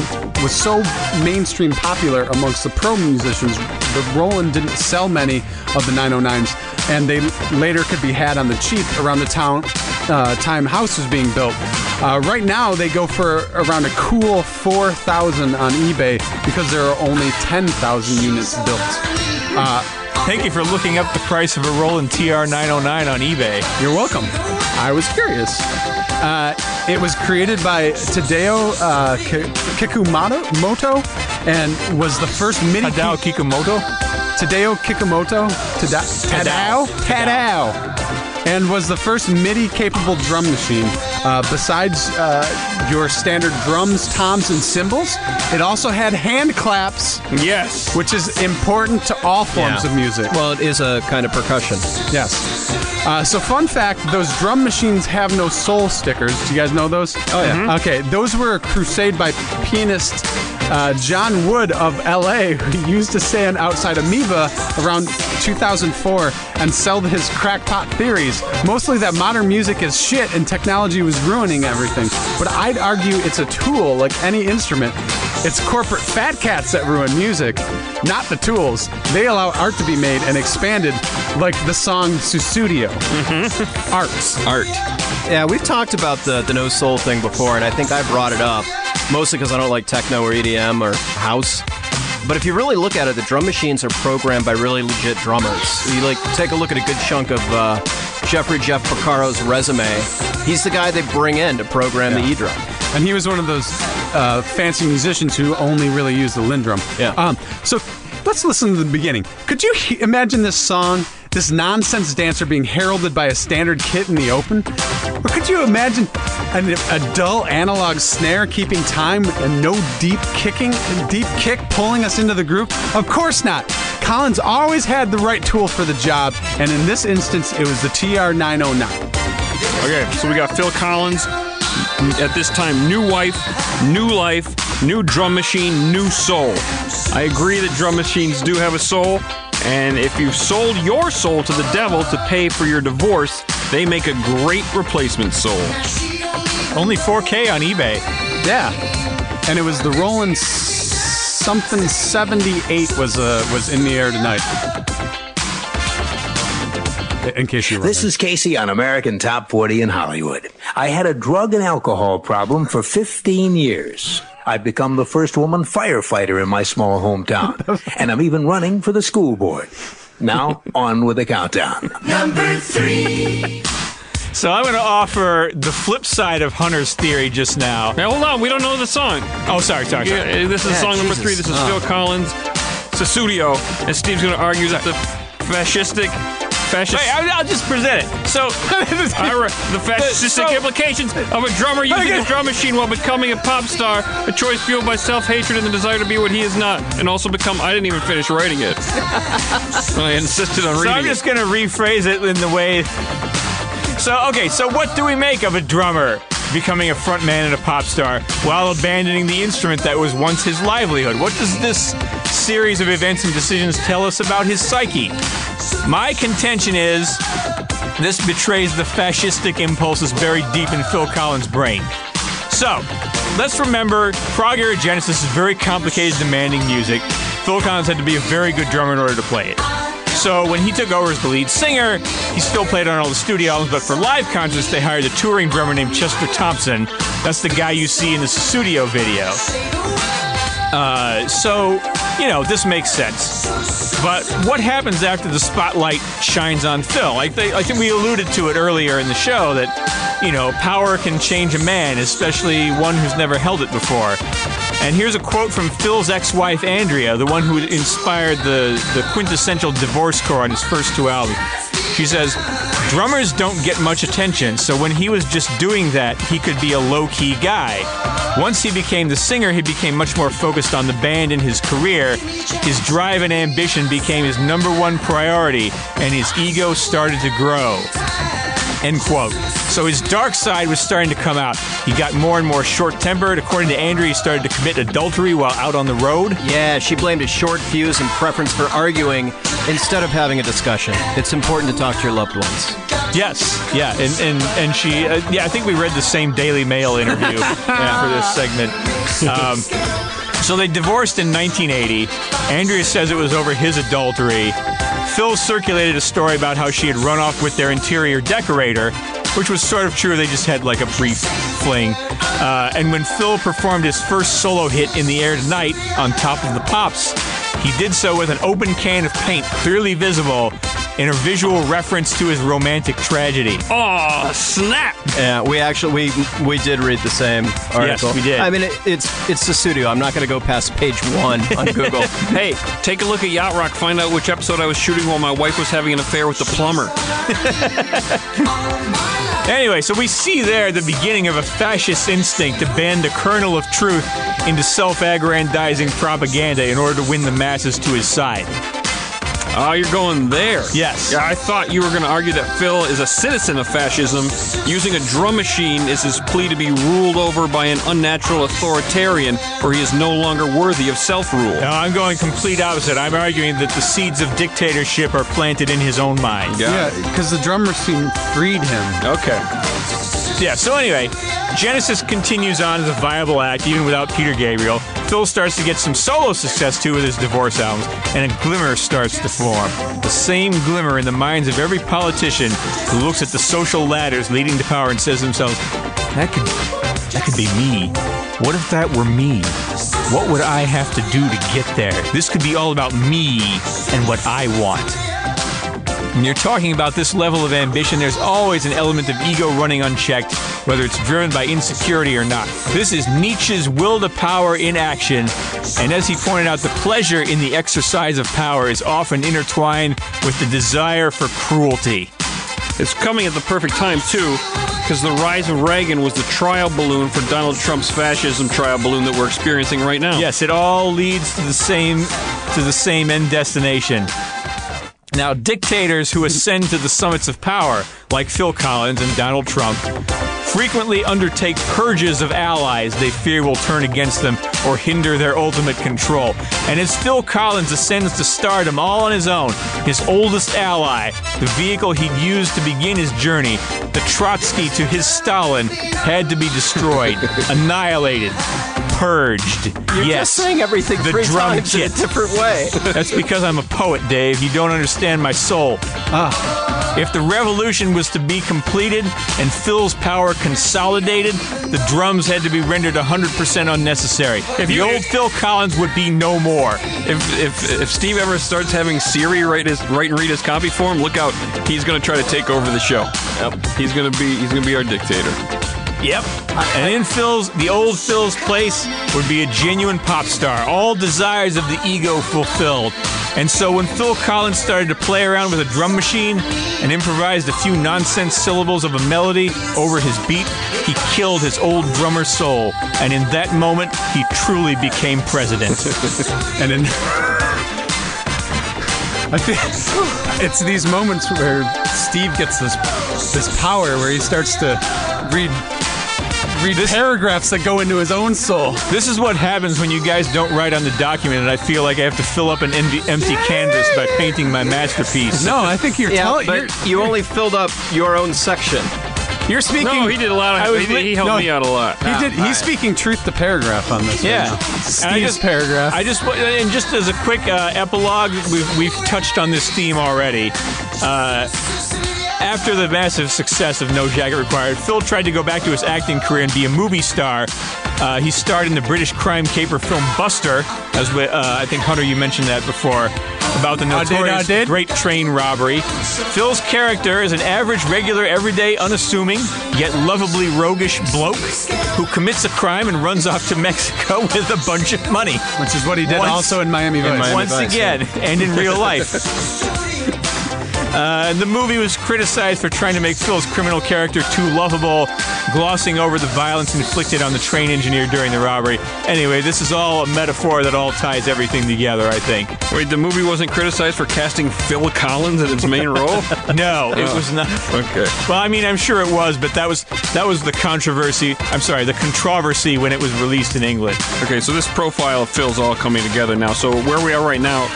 was so mainstream popular amongst the pro musicians. The Roland didn't sell many of the 909s, and they later could be had on the cheap around the town uh, time house was being built. Uh, right now, they go for around a cool 4,000 on eBay because there are only 10,000 units built. Uh, Thank you for looking up the price of a Roland TR 909 on eBay. You're welcome. I was curious. Uh, it was created by Tadeo uh, Ki- Kikumoto Moto and was the first MIDI. Tadao Kikumoto? Tadeo Kikumoto. Tada- Tadao? Tadao. And was the first MIDI capable drum machine. Uh, besides uh, your standard drums, toms, and cymbals, it also had hand claps. Yes. Which is important to all forms Yeah. of music. Well, it is a kind of percussion. Yes. Uh, so, fun fact: those drum machines have no soul stickers. Do you guys know those? Oh yeah. Okay, those were a crusade by pianist uh, John Wood of L.A., who used to stand outside Amoeba around 2004 and sell his crackpot theories. Mostly that modern music is shit and technology was ruining everything. But I'd argue it's a tool, like any instrument. It's corporate fat cats that ruin music, not the tools. They allow art to be made and expanded, like the song Sussudio. Arts. Art. Yeah, we've talked about the, the no soul thing before, and I think I brought it up mostly because I don't like techno or EDM or house. But if you really look at it, the drum machines are programmed by really legit drummers. You like take a look at a good chunk of uh, Jeffrey Jeff Porcaro's resume. He's the guy they bring in to program the E drum. And he was one of those uh, fancy musicians who only really used the LinnDrum. Yeah. Um, so let's listen to the beginning. Could you he- imagine this song, this nonsense dancer being heralded by a standard kit in the open? Or could you imagine an, a dull analog snare keeping time and no deep kicking, deep kick pulling us into the groove? Of course not. Collins always had the right tool for the job, and in this instance, it was the TR 909. Okay, so we got Phil Collins. At this time, new wife, new life, new drum machine, new soul. I agree that drum machines do have a soul, and if you've sold your soul to the devil to pay for your divorce, they make a great replacement soul. Only 4K on eBay. Yeah, and it was the Roland something 78 was uh, was in the air tonight. In case you were This is Casey on American Top 40 in Hollywood. I had a drug and alcohol problem for 15 years. I've become the first woman firefighter in my small hometown, and I'm even running for the school board. Now, on with the countdown. Number three. So I'm going to offer the flip side of Hunter's theory just now. Now hold on, we don't know the song. Oh, sorry, sorry, sorry. Yeah, this is Yeah, song number three. This is Oh. Phil Collins, Sussudio, and Steve's going to argue that the fascistic, fascist. Wait, I'll, I'll just present it. So, I re- the fascistic So- implications of a drummer using a drum machine while becoming a pop star, a choice fueled by self-hatred and the desire to be what he is not, and also become. I didn't even finish writing it. I insisted on reading. so I'm just going to rephrase it in the way. So, okay, so what do we make of a drummer becoming a frontman and a pop star while abandoning the instrument that was once his livelihood? What does this series of events and decisions tell us about his psyche? My contention is this betrays the fascistic impulses buried deep in Phil Collins' brain. So, let's remember prog era Genesis is very complicated, demanding music. Phil Collins had to be a very good drummer in order to play it. So when he took over as the lead singer, he still played on all the studio albums, but for live concerts, they hired a touring drummer named Chester Thompson. That's the guy you see in the studio video. Uh, so, you know, this makes sense. But what happens after the spotlight shines on Phil? Like they, I think we alluded to it earlier in the show that, you know, power can change a man, especially one who's never held it before. And here's a quote from Phil's ex-wife Andrea, the one who inspired the, the quintessential divorce core on his first two albums. She says, Drummers don't get much attention, so when he was just doing that, he could be a low key guy. Once he became the singer, he became much more focused on the band and his career. His drive and ambition became his number one priority, and his ego started to grow. End quote. So his dark side was starting to come out. He got more and more short tempered. According to Andrea, he started to commit adultery while out on the road. Yeah, she blamed his short fuse and preference for arguing instead of having a discussion. It's important to talk to your loved ones. Yes, yeah, and and and she, uh, yeah, I think we read the same Daily Mail interview yeah, for this segment. Um, so they divorced in 1980. Andrea says it was over his adultery. Phil circulated a story about how she had run off with their interior decorator, which was sort of true. They just had like a brief fling. Uh, and when Phil performed his first solo hit in the air tonight on top of the pops, he did so with an open can of paint clearly visible in a visual reference to his romantic tragedy. Oh, snap! Yeah, we actually we we did read the same article. we did. I mean, it, it's it's the studio. I'm not going to go past page one on Google. Hey, take a look at Yacht Rock. Find out which episode I was shooting while my wife was having an affair with the plumber. Anyway, so we see there the beginning of a fascist instinct to bend the kernel of truth into self aggrandizing propaganda in order to win the masses to his side. Oh, you're going there. Yes. Yeah, I thought you were going to argue that Phil is a citizen of fascism. Using a drum machine is his plea to be ruled over by an unnatural authoritarian, where he is no longer worthy of self rule. Now, I'm going complete opposite. I'm arguing that the seeds of dictatorship are planted in his own mind. Yeah, because the drum machine freed him. Okay. Yeah, so anyway, Genesis continues on as a viable act even without Peter Gabriel. Phil starts to get some solo success too with his divorce albums, and a glimmer starts to form. The same glimmer in the minds of every politician who looks at the social ladders leading to power and says to themselves, that could, that could be me. What if that were me? What would I have to do to get there? This could be all about me and what I want. When you're talking about this level of ambition, there's always an element of ego running unchecked, whether it's driven by insecurity or not. This is Nietzsche's will to power in action, and as he pointed out, the pleasure in the exercise of power is often intertwined with the desire for cruelty. It's coming at the perfect time, too, because the rise of Reagan was the trial balloon for Donald Trump's fascism trial balloon that we're experiencing right now. Yes, it all leads to the same to the same end destination. Now, dictators who ascend to the summits of power, like Phil Collins and Donald Trump, frequently undertake purges of allies they fear will turn against them or hinder their ultimate control. And as Phil Collins ascends to stardom all on his own, his oldest ally, the vehicle he'd used to begin his journey, the Trotsky to his Stalin, had to be destroyed, annihilated, purged. You're yes, just saying everything the three drum times in a different way. That's because I'm a poet, Dave. You don't understand my soul. Ah, If the revolution was to be completed and Phil's power consolidated, the drums had to be rendered 100% unnecessary. If the you- old Phil Collins would be no more. If, if if Steve ever starts having Siri write his write and read his copy for him, look out. He's gonna try to take over the show. Yep. He's gonna be he's gonna be our dictator. Yep. And in Phil's, the old Phil's place would be a genuine pop star, all desires of the ego fulfilled. And so when Phil Collins started to play around with a drum machine and improvised a few nonsense syllables of a melody over his beat, he killed his old drummer's soul. And in that moment, he truly became president. and in I think it's these moments where Steve gets this this power where he starts to read read paragraphs that go into his own soul. This is what happens when you guys don't write on the document, and I feel like I have to fill up an empty, empty canvas by painting my masterpiece. No, I think you're Yeah, telling. but you only filled up your own section. You're speaking. No, he did a lot I of was he, he helped no, me out a lot. He did. He's speaking truth to paragraph on this. Yeah, right now. And I just- paragraph. I just and just as a quick uh, epilogue, we've we've touched on this theme already. Uh, after the massive success of No Jacket Required, Phil tried to go back to his acting career and be a movie star. Uh, he starred in the British crime caper film Buster, as we, uh, I think Hunter you mentioned that before, about the I did, I notorious did. Great Train Robbery. Phil's character is an average, regular, everyday, unassuming, yet lovably roguish bloke who commits a crime and runs off to Mexico with a bunch of money. which is what he did Once- also in Miami Vice. Miami Once Vice, again, and in real life. Uh, the movie was criticized for trying to make Phil's criminal character too lovable, glossing over the violence inflicted on the train engineer during the robbery. Anyway, this is all a metaphor that all ties everything together, I think. Wait, the movie wasn't criticized for casting Phil Collins in its main role? No, it was not. Okay. Well, I mean, I'm sure it was, but that was that was the controversy. I'm sorry, the controversy when it was released in England. Okay, so this profile of Phil's all coming together now. So where we are right now,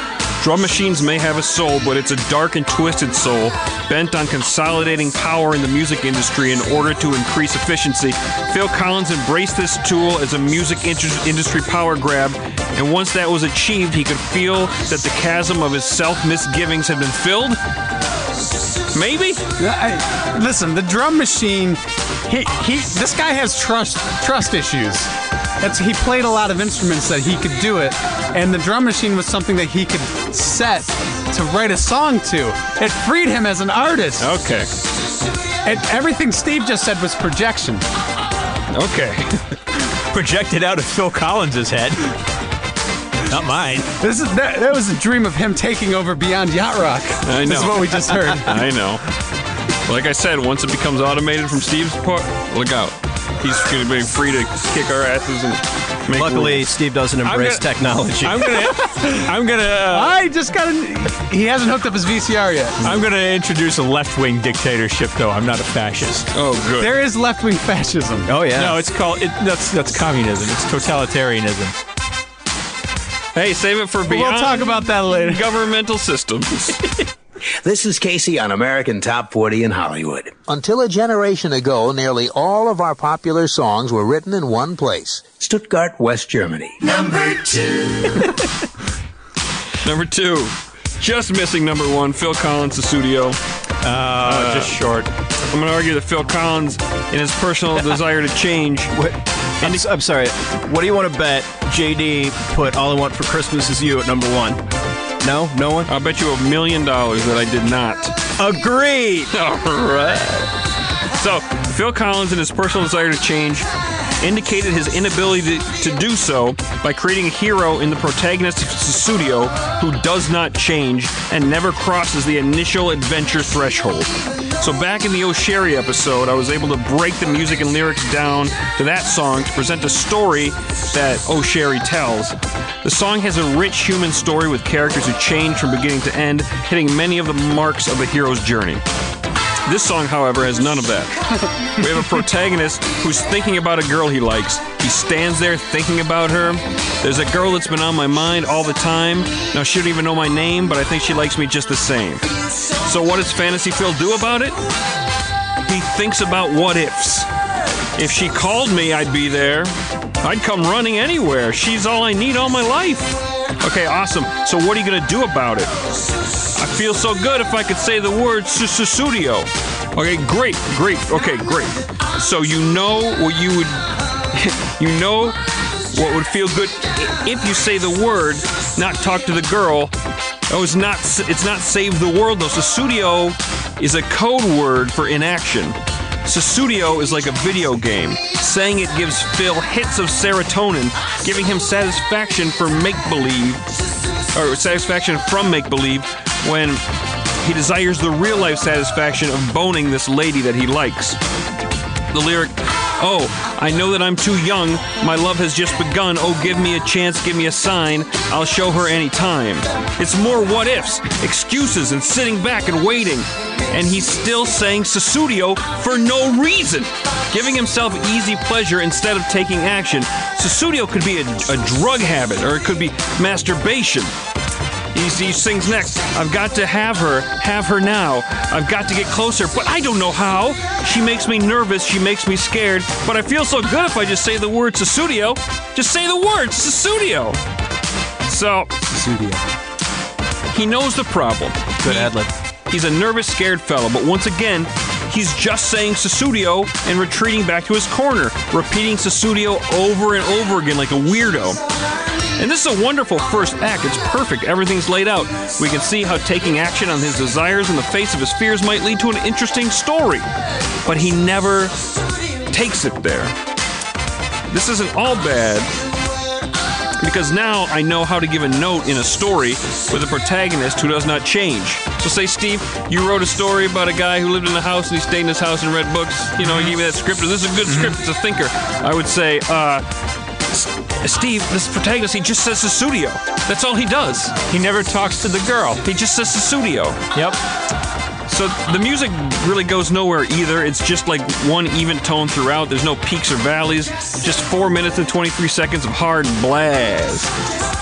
drum machines may have a soul, but it's a dark and twisted soul bent on consolidating power in the music industry in order to increase efficiency. Phil Collins embraced this tool as a music industry power grab, and once that was achieved, he could feel that the chasm of his self misgivings had been filled. Maybe? I- listen, the drum machine. He, he this guy has trust trust issues. That's he played a lot of instruments that he could do it, and the drum machine was something that he could set to write a song to. It freed him as an artist. Okay. And everything Steve just said was projection. Okay. Projected out of Phil Collins's head. Not mine. This is that, that was a dream of him taking over Beyond Yacht Rock. I know. This is what we just heard. I know. Like I said, once it becomes automated from Steve's part, look out. He's going to be free to kick our asses and make Luckily, rules. Steve doesn't I'm embrace gonna- technology. I'm gonna, I'm gonna, uh, I just got. He hasn't hooked up his VCR yet. I'm gonna introduce a left-wing dictatorship. Though I'm not a fascist. Oh, good. There is left wing fascism. oh yeah. No, it's called. It, that's that's communism. It's totalitarianism. Hey, save it for beyond. We'll talk about that later. governmental systems. This is Casey on American Top 40 in Hollywood. Until a generation ago, nearly all of our popular songs were written in one place Stuttgart, West Germany. number two, number two. just missing number one, Phil Collins, the studio. Uh, just short. I'm going to argue that Phil Collins, in his personal desire to change, What? I'm, s- I'm sorry. What do you want to bet? JD put "All I Want for Christmas Is You" at number one. No, no one. I'll bet you a million dollars that I did not. Agreed. All right. So, Phil Collins, in his personal desire to change, indicated his inability to, to do so by creating a hero in the protagonist Sussudio who does not change and never crosses the initial adventure threshold. So, back in the O'Sherry episode, I was able to break the music and lyrics down to that song to present a story that O'Sherry tells. The song has a rich human story with characters who change from beginning to end, hitting many of the marks of a hero's journey. This song, however, has none of that. We have a protagonist who's thinking about a girl he likes. He stands there thinking about her. There's a girl that's been on my mind all the time. Now, she don't even know my name, but I think she likes me just the same. So, what does Fantasy Phil do about it? He thinks about what ifs. If she called me, I'd be there. I'd come running anywhere. She's all I need all my life. Okay, awesome. So, what are you going to do about it? Feel so good if I could say the word Sussudio. Okay, great, great. Okay, great. So you know what you would, you know what would feel good if you say the word, not talk to the girl. Oh, it's not. It's not save the world though. Sussudio is a code word for inaction. Sussudio is like a video game. Saying it gives Phil hits of serotonin, giving him satisfaction for make believe, or satisfaction from make believe when he desires the real life satisfaction of boning this lady that he likes. The lyric, Oh, I know that I'm too young. My love has just begun. Oh, give me a chance, give me a sign. I'll show her any time. It's more what ifs, excuses, and sitting back and waiting. And he's still saying Sussudio for no reason, giving himself easy pleasure instead of taking action. Sussudio could be a, a drug habit, or it could be masturbation. He, he sings next. I've got to have her, have her now. I've got to get closer, but I don't know how. She makes me nervous, she makes me scared, but I feel so good if I just say the word Sussudio. Just say the word Sussudio. So, he knows the problem. Good He- ad lib. He's a nervous, scared fellow, but once again, he's just saying Sussudio and retreating back to his corner, repeating Sussudio over and over again like a weirdo. And this is a wonderful first act. It's perfect. Everything's laid out. We can see how taking action on his desires in the face of his fears might lead to an interesting story. But he never takes it there. This isn't all bad because now I know how to give a note in a story with a protagonist who does not change. So, say, Steve, you wrote a story about a guy who lived in a house and he stayed in his house and read books. You know, he gave me that script, this is a good script. It's a thinker. I would say, uh, Steve, this protagonist, he just says Sussudio. That's all he does. He never talks to the girl. He just says Sussudio. Yep. So the music really goes nowhere either. It's just like one even tone throughout. There's no peaks or valleys. Just four minutes and 23 seconds of hard blast.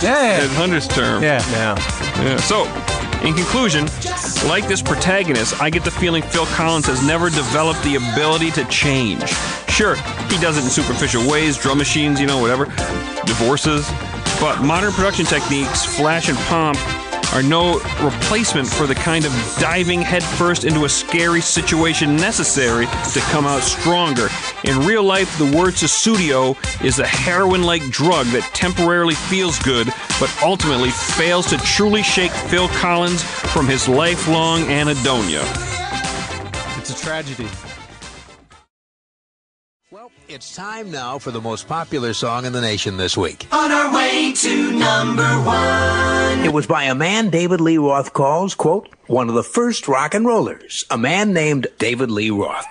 Yeah. As Hunter's term. Yeah. Yeah. Yeah. So, in conclusion, like this protagonist, I get the feeling Phil Collins has never developed the ability to change. Sure, he does it in superficial ways, drum machines, you know, whatever, divorces. But modern production techniques, flash and pomp, are no replacement for the kind of diving headfirst into a scary situation necessary to come out stronger. In real life, the word Sussudio is a heroin like drug that temporarily feels good, but ultimately fails to truly shake Phil Collins from his lifelong anhedonia. It's a tragedy. Well, it's time now for the most popular song in the nation this week. On our way to number one. It was by a man David Lee Roth calls, quote, one of the first rock and rollers, a man named David Lee Roth.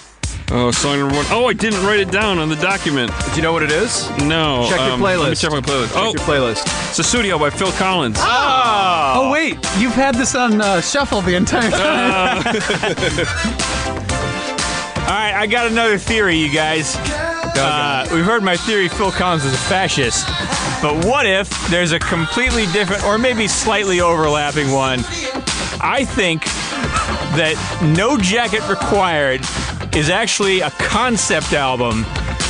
Oh, song number one. Oh, I didn't write it down on the document. Do you know what it is? No. Check your um, Let me check my playlist. Check oh, your playlist. It's a studio by Phil Collins. Oh Oh wait, you've had this on uh, shuffle the entire time. All right, I got another theory, you guys. Uh, we've heard my theory Phil Collins is a fascist. But what if there's a completely different, or maybe slightly overlapping one? I think that No Jacket Required is actually a concept album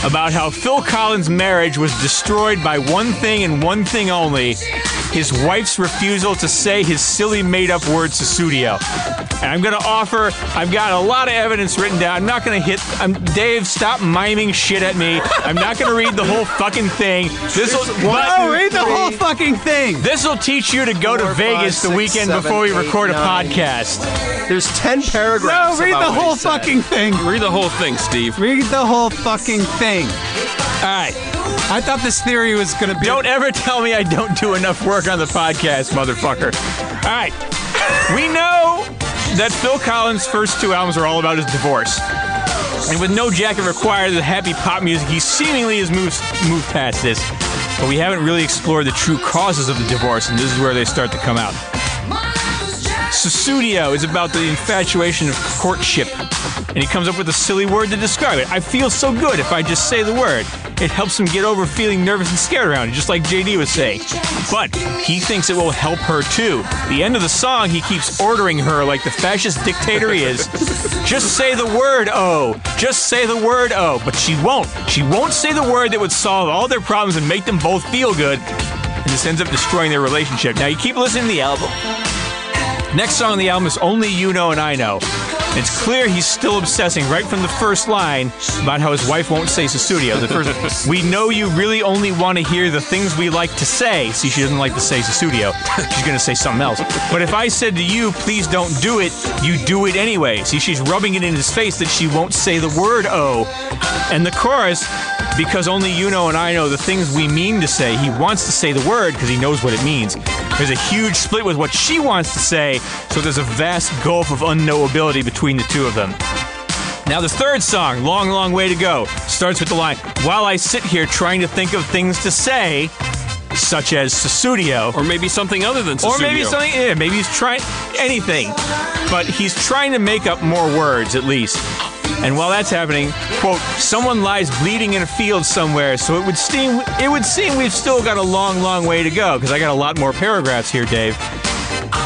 about how Phil Collins' marriage was destroyed by one thing and one thing only his wife's refusal to say his silly made up word Sussudio. And I'm going to offer, I've got a lot of evidence written down. I'm not going to hit, I'm, Dave, stop miming shit at me. I'm not going to read the whole fucking thing. This will, oh, read the whole fucking thing. this will teach you to go to Vegas five, the six, weekend seven, before we eight, record a podcast. There's 10 paragraphs. No, paragraphs. read about the whole fucking thing. Read the whole thing, Steve. Read the whole fucking thing. All right. I thought this theory was going to be. Don't ever tell me I don't do enough work on the podcast, motherfucker. All right. We know that Phil Collins' first two albums are all about his divorce. And with No Jacket Required, the happy pop music, he seemingly has moved, moved past this. But we haven't really explored the true causes of the divorce, and this is where they start to come out. Sussudio is about the infatuation of courtship, and he comes up with a silly word to describe it. I feel so good if I just say the word. It helps him get over feeling nervous and scared around just like JD was saying. But he thinks it will help her too. The end of the song, he keeps ordering her like the fascist dictator he is. just say the word oh. Just say the word oh. But she won't. She won't say the word that would solve all their problems and make them both feel good. and this ends up destroying their relationship. Now you keep listening to the album. Next song on the album is Only You Know and I Know. It's clear he's still obsessing right from the first line about how his wife won't say studio. The first, we know you really only want to hear the things we like to say. See, she doesn't like to say studio. She's going to say something else. But if I said to you, please don't do it, you do it anyway. See, she's rubbing it in his face that she won't say the word oh. And the chorus, because only you know and I know the things we mean to say. He wants to say the word because he knows what it means. There's a huge split with what she wants to say, so there's a vast gulf of unknowability between the two of them. Now, the third song, Long, Long Way to Go, starts with the line While I sit here trying to think of things to say, such as Sussudio. Or maybe something other than Sussudio. Or maybe something, yeah, maybe he's trying anything. But he's trying to make up more words, at least. And while that's happening, quote, someone lies bleeding in a field somewhere, so it would seem it would seem we've still got a long, long way to go, because I got a lot more paragraphs here, Dave.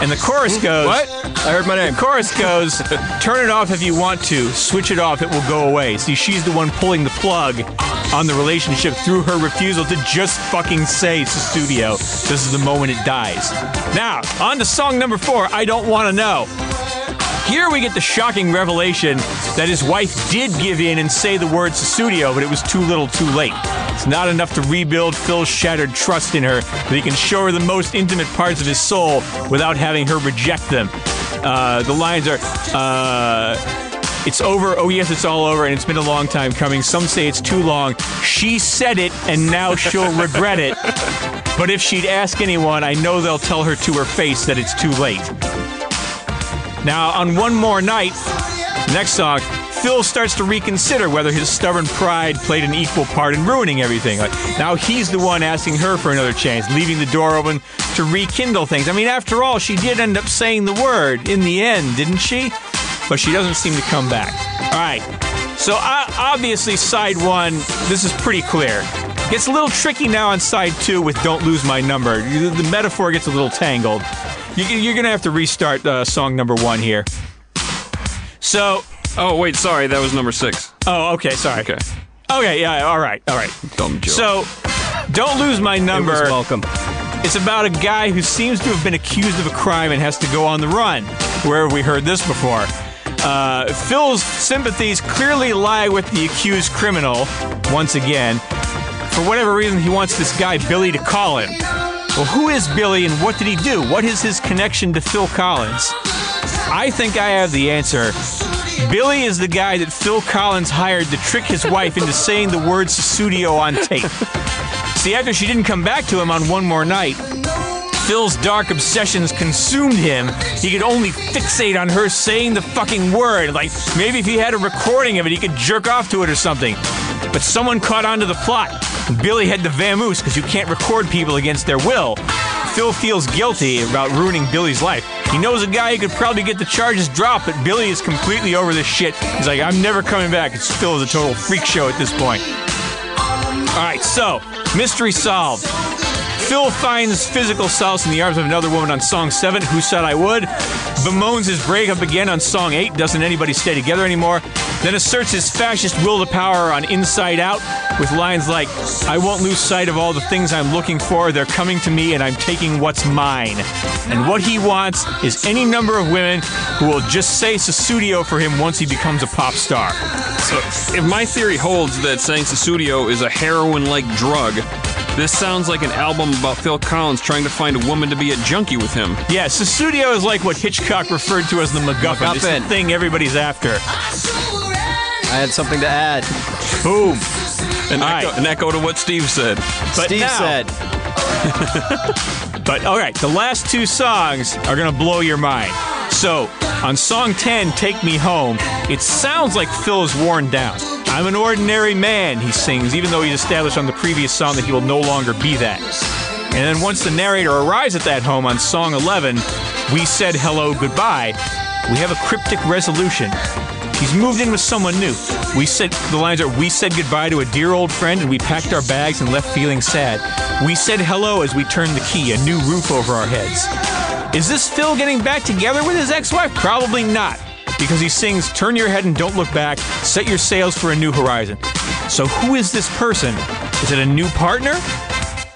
And the chorus hmm? goes What? I heard my name. The chorus goes, turn it off if you want to, switch it off, it will go away. See, she's the one pulling the plug on the relationship through her refusal to just fucking say to studio. This is the moment it dies. Now, on to song number four, I Don't Want to Know. Here we get the shocking revelation that his wife did give in and say the word studio, but it was too little too late. It's not enough to rebuild Phil's shattered trust in her that he can show her the most intimate parts of his soul without having her reject them. Uh, the lines are, uh, it's over. Oh, yes, it's all over, and it's been a long time coming. Some say it's too long. She said it, and now she'll regret it. But if she'd ask anyone, I know they'll tell her to her face that it's too late. Now, on One More Night, next song, Phil starts to reconsider whether his stubborn pride played an equal part in ruining everything. Like, now he's the one asking her for another chance, leaving the door open to rekindle things. I mean, after all, she did end up saying the word in the end, didn't she? But she doesn't seem to come back. All right. So, uh, obviously, side one, this is pretty clear. Gets a little tricky now on side two with Don't Lose My Number. The the metaphor gets a little tangled. You- You're going to have to restart uh, song number one here. So, Oh, wait, sorry, that was number six. oh, okay, sorry. Okay. Okay, yeah, all right, all right. Dumb joke. So, Don't Lose My It Number. was welcome. It's about a guy who seems to have been accused of a crime and has to go on the run. Where have we heard this before? Uh, Phil's sympathies clearly lie with the accused criminal, once again. For whatever reason, he wants this guy, Billy, to call him. Well, who is Billy and what did he do? What is his connection to Phil Collins? I think I have the answer. Billy is the guy that Phil Collins hired to trick his wife into saying the word studio on tape. See, after she didn't come back to him on one more night, Phil's dark obsessions consumed him. He could only fixate on her saying the fucking word. Like, maybe if he had a recording of it, he could jerk off to it or something. But someone caught on to the plot. Billy had the vamoose because you can't record people against their will. Phil feels guilty about ruining Billy's life. He knows a guy who could probably get the charges dropped, but Billy is completely over this shit. He's like, I'm never coming back. It's Phil is a total freak show at this point. All right, so mystery solved. Phil finds physical solace in the arms of another woman on song seven, Who Said I Would. Bemoans his breakup again on song eight, Doesn't Anybody Stay Together Anymore. Then asserts his fascist will to power on Inside Out with lines like, I won't lose sight of all the things I'm looking for. They're coming to me and I'm taking what's mine. And what he wants is any number of women who will just say Sussudio for him once he becomes a pop star. So, if my theory holds that saying studio is a heroin-like drug, this sounds like an album about Phil Collins trying to find a woman to be a junkie with him. Yeah, studio is like what Hitchcock referred to as the MacGuffin. It's the MacGuffin. thing everybody's after. I had something to add. Boom. An, All echo, right. an echo to what Steve said. But Steve now- said, But all right, the last two songs are gonna blow your mind. So on song 10, "Take Me Home," it sounds like Phil is worn down. I'm an ordinary man, he sings, even though he's established on the previous song that he will no longer be that. And then once the narrator arrives at that home on song 11, "We Said Hello Goodbye," we have a cryptic resolution. He's moved in with someone new. We said the lines are we said goodbye to a dear old friend and we packed our bags and left feeling sad. We said hello as we turned the key, a new roof over our heads. Is this Phil getting back together with his ex-wife? Probably not. Because he sings turn your head and don't look back, set your sails for a new horizon. So who is this person? Is it a new partner?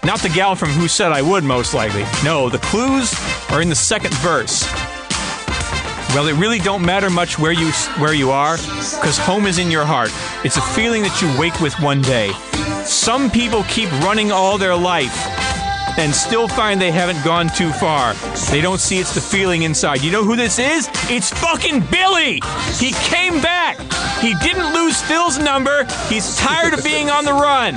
Not the gal from Who Said I Would, most likely. No, the clues are in the second verse. Well, it really don't matter much where you where you are, because home is in your heart. It's a feeling that you wake with one day. Some people keep running all their life and still find they haven't gone too far. They don't see it's the feeling inside. You know who this is? It's fucking Billy! He came back! He didn't lose Phil's number. He's tired of being on the run.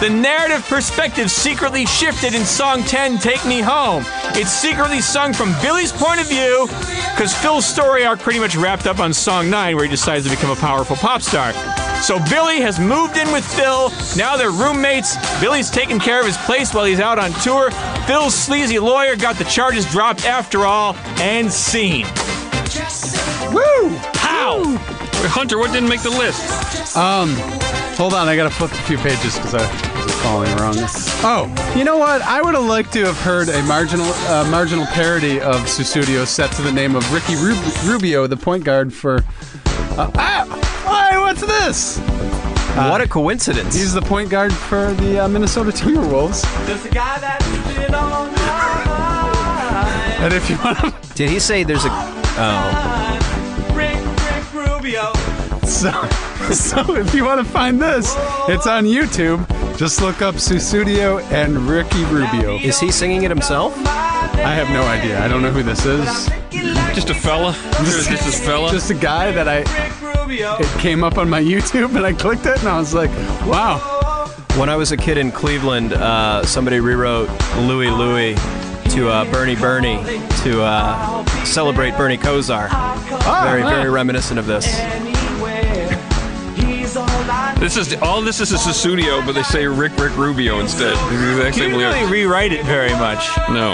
The narrative perspective secretly shifted in song 10, Take Me Home. It's secretly sung from Billy's point of view, because Phil's story arc pretty much wrapped up on song 9, where he decides to become a powerful pop star. So Billy has moved in with Phil. Now they're roommates. Billy's taking care of his place while he's out on tour. Phil's sleazy lawyer got the charges dropped after all, and scene. Woo! How? Wait, Hunter, what didn't make the list? Um, hold on, I gotta flip a few pages because I was following wrong. Oh, you know what? I would have liked to have heard a marginal uh, marginal parody of Sussudio set to the name of Ricky Rub- Rubio, the point guard for. Uh, ah, hey, what's this? what a coincidence. He's the point guard for the uh, Minnesota Timberwolves. There's a guy that's been on my And if you want to, Did he say there's a. Oh. Rick, Rick Rubio. so, so if you want to find this, it's on YouTube. Just look up Sussudio and Ricky Rubio. Is he singing it himself? I have no idea. I don't know who this is. Just a fella? Just, just this fella? Just a guy that I it came up on my YouTube and I clicked it and I was like, wow. When I was a kid in Cleveland, uh, somebody rewrote Louie Louie to uh, Bernie Bernie to uh, celebrate Bernie Kosar. Very, very reminiscent of this. He's all I This is all. This is a Sussudio, but they say Rick Rick Rubio instead. It's the exact He same didn't lyric. really rewrite it very much. No.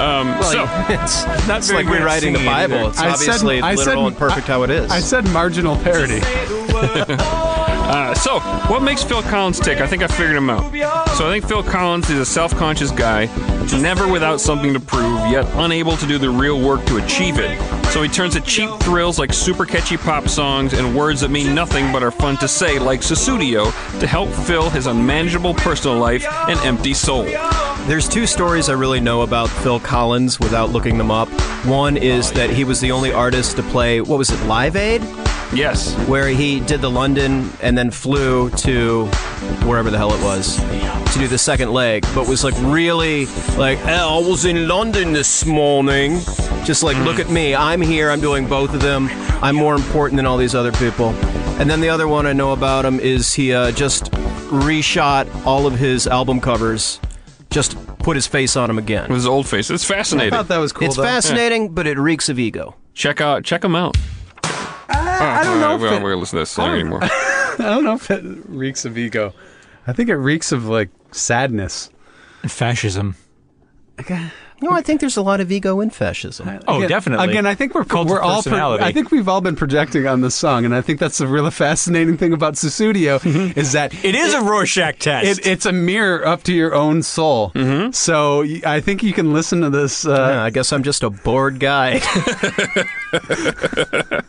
Um, so it's Not it's very like rewriting the Bible. either. It's obviously literal and perfect I- how it is. I said marginal parody. Uh, so, what makes Phil Collins tick? I think I figured him out. So, I think Phil Collins is a self conscious guy, never without something to prove, yet unable to do the real work to achieve it. So, he turns to cheap thrills like super catchy pop songs and words that mean nothing but are fun to say, like Sussudio, to help fill his unmanageable personal life and empty soul. There's two stories I really know about Phil Collins without looking them up. One is that he was the only artist to play, what was it, Live Aid? Yes. Where he did the London and then flew to wherever the hell it was to do the second leg, but was like really like, "Oh, I was in London this morning. Just like, look at me. I'm here. I'm doing both of them. I'm more important than all these other people. And then the other one I know about him is he uh, just reshot all of his album covers, just put his face on them again. With his old face. It's fascinating. I thought that was cool. It's though. fascinating, but it reeks of ego. Check out, check him out. I don't know. If right, we it, don't we're gonna listen to this song anymore. I don't know if it reeks of ego. I think it reeks of like sadness. And fascism. No, I think there's a lot of ego in fascism. Oh, Again- definitely. Again, I think we're Cult of we're all. Pro- personality. I think we've all been projecting on this song, and I think that's the really fascinating thing about Sussudio is that It is a Rorschach test. it, it's a mirror up to your own soul. Mm-hmm. So I think you can listen to this. Yeah, Uh, I guess I'm just a bored guy.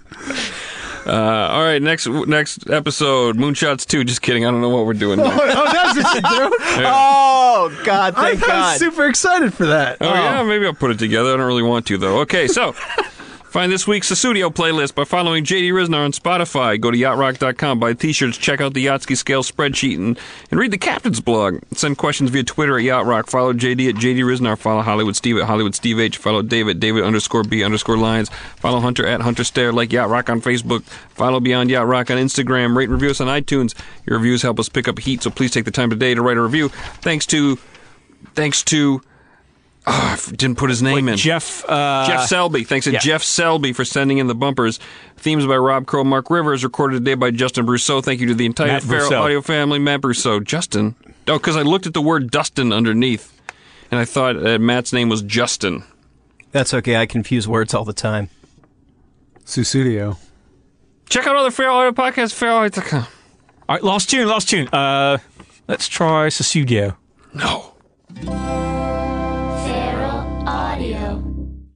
Uh, all right, next next episode, Moonshots Two. Just kidding. I don't know what we're doing. There. oh, that's what you do. oh God! I Thank was God. super excited for that. Oh, yeah, maybe I'll put it together. I don't really want to though. Okay, so find this week's studio playlist by following JD Ryznar on Spotify. Go to yachtrock.com, buy t-shirts, check out the Yachtski Scale spreadsheet, and, and read the captain's blog. Send questions via Twitter at Yachtrock. Follow JD at JD Ryznar. Follow Hollywood Steve at Hollywood Steve H. Follow David David underscore B underscore Lyons. Follow Hunter at Hunter Stair. Like Yacht Rock on Facebook. Follow Beyond Yacht Rock on Instagram. Rate and review us on iTunes. Your reviews help us pick up heat, so please take the time today to write a review. Thanks to thanks to oh, I f- didn't put his name in. Jeff. Uh, Jeff Selby. Thanks to yeah. Jeff Selby for sending in the bumpers. Themes by Rob Crow, Mark Rivers, recorded today by Justin Brousseau. Thank you to the entire Matt Feral Audio family. Matt Brousseau. Justin. Oh, because I looked at the word Dustin underneath, and I thought uh, Matt's name was Justin. That's okay. I confuse words all the time. Sussudio. Check out other Feral Audio podcasts, feralaudio.com. All right, last tune, last tune. Uh, let's try Sussudio. No.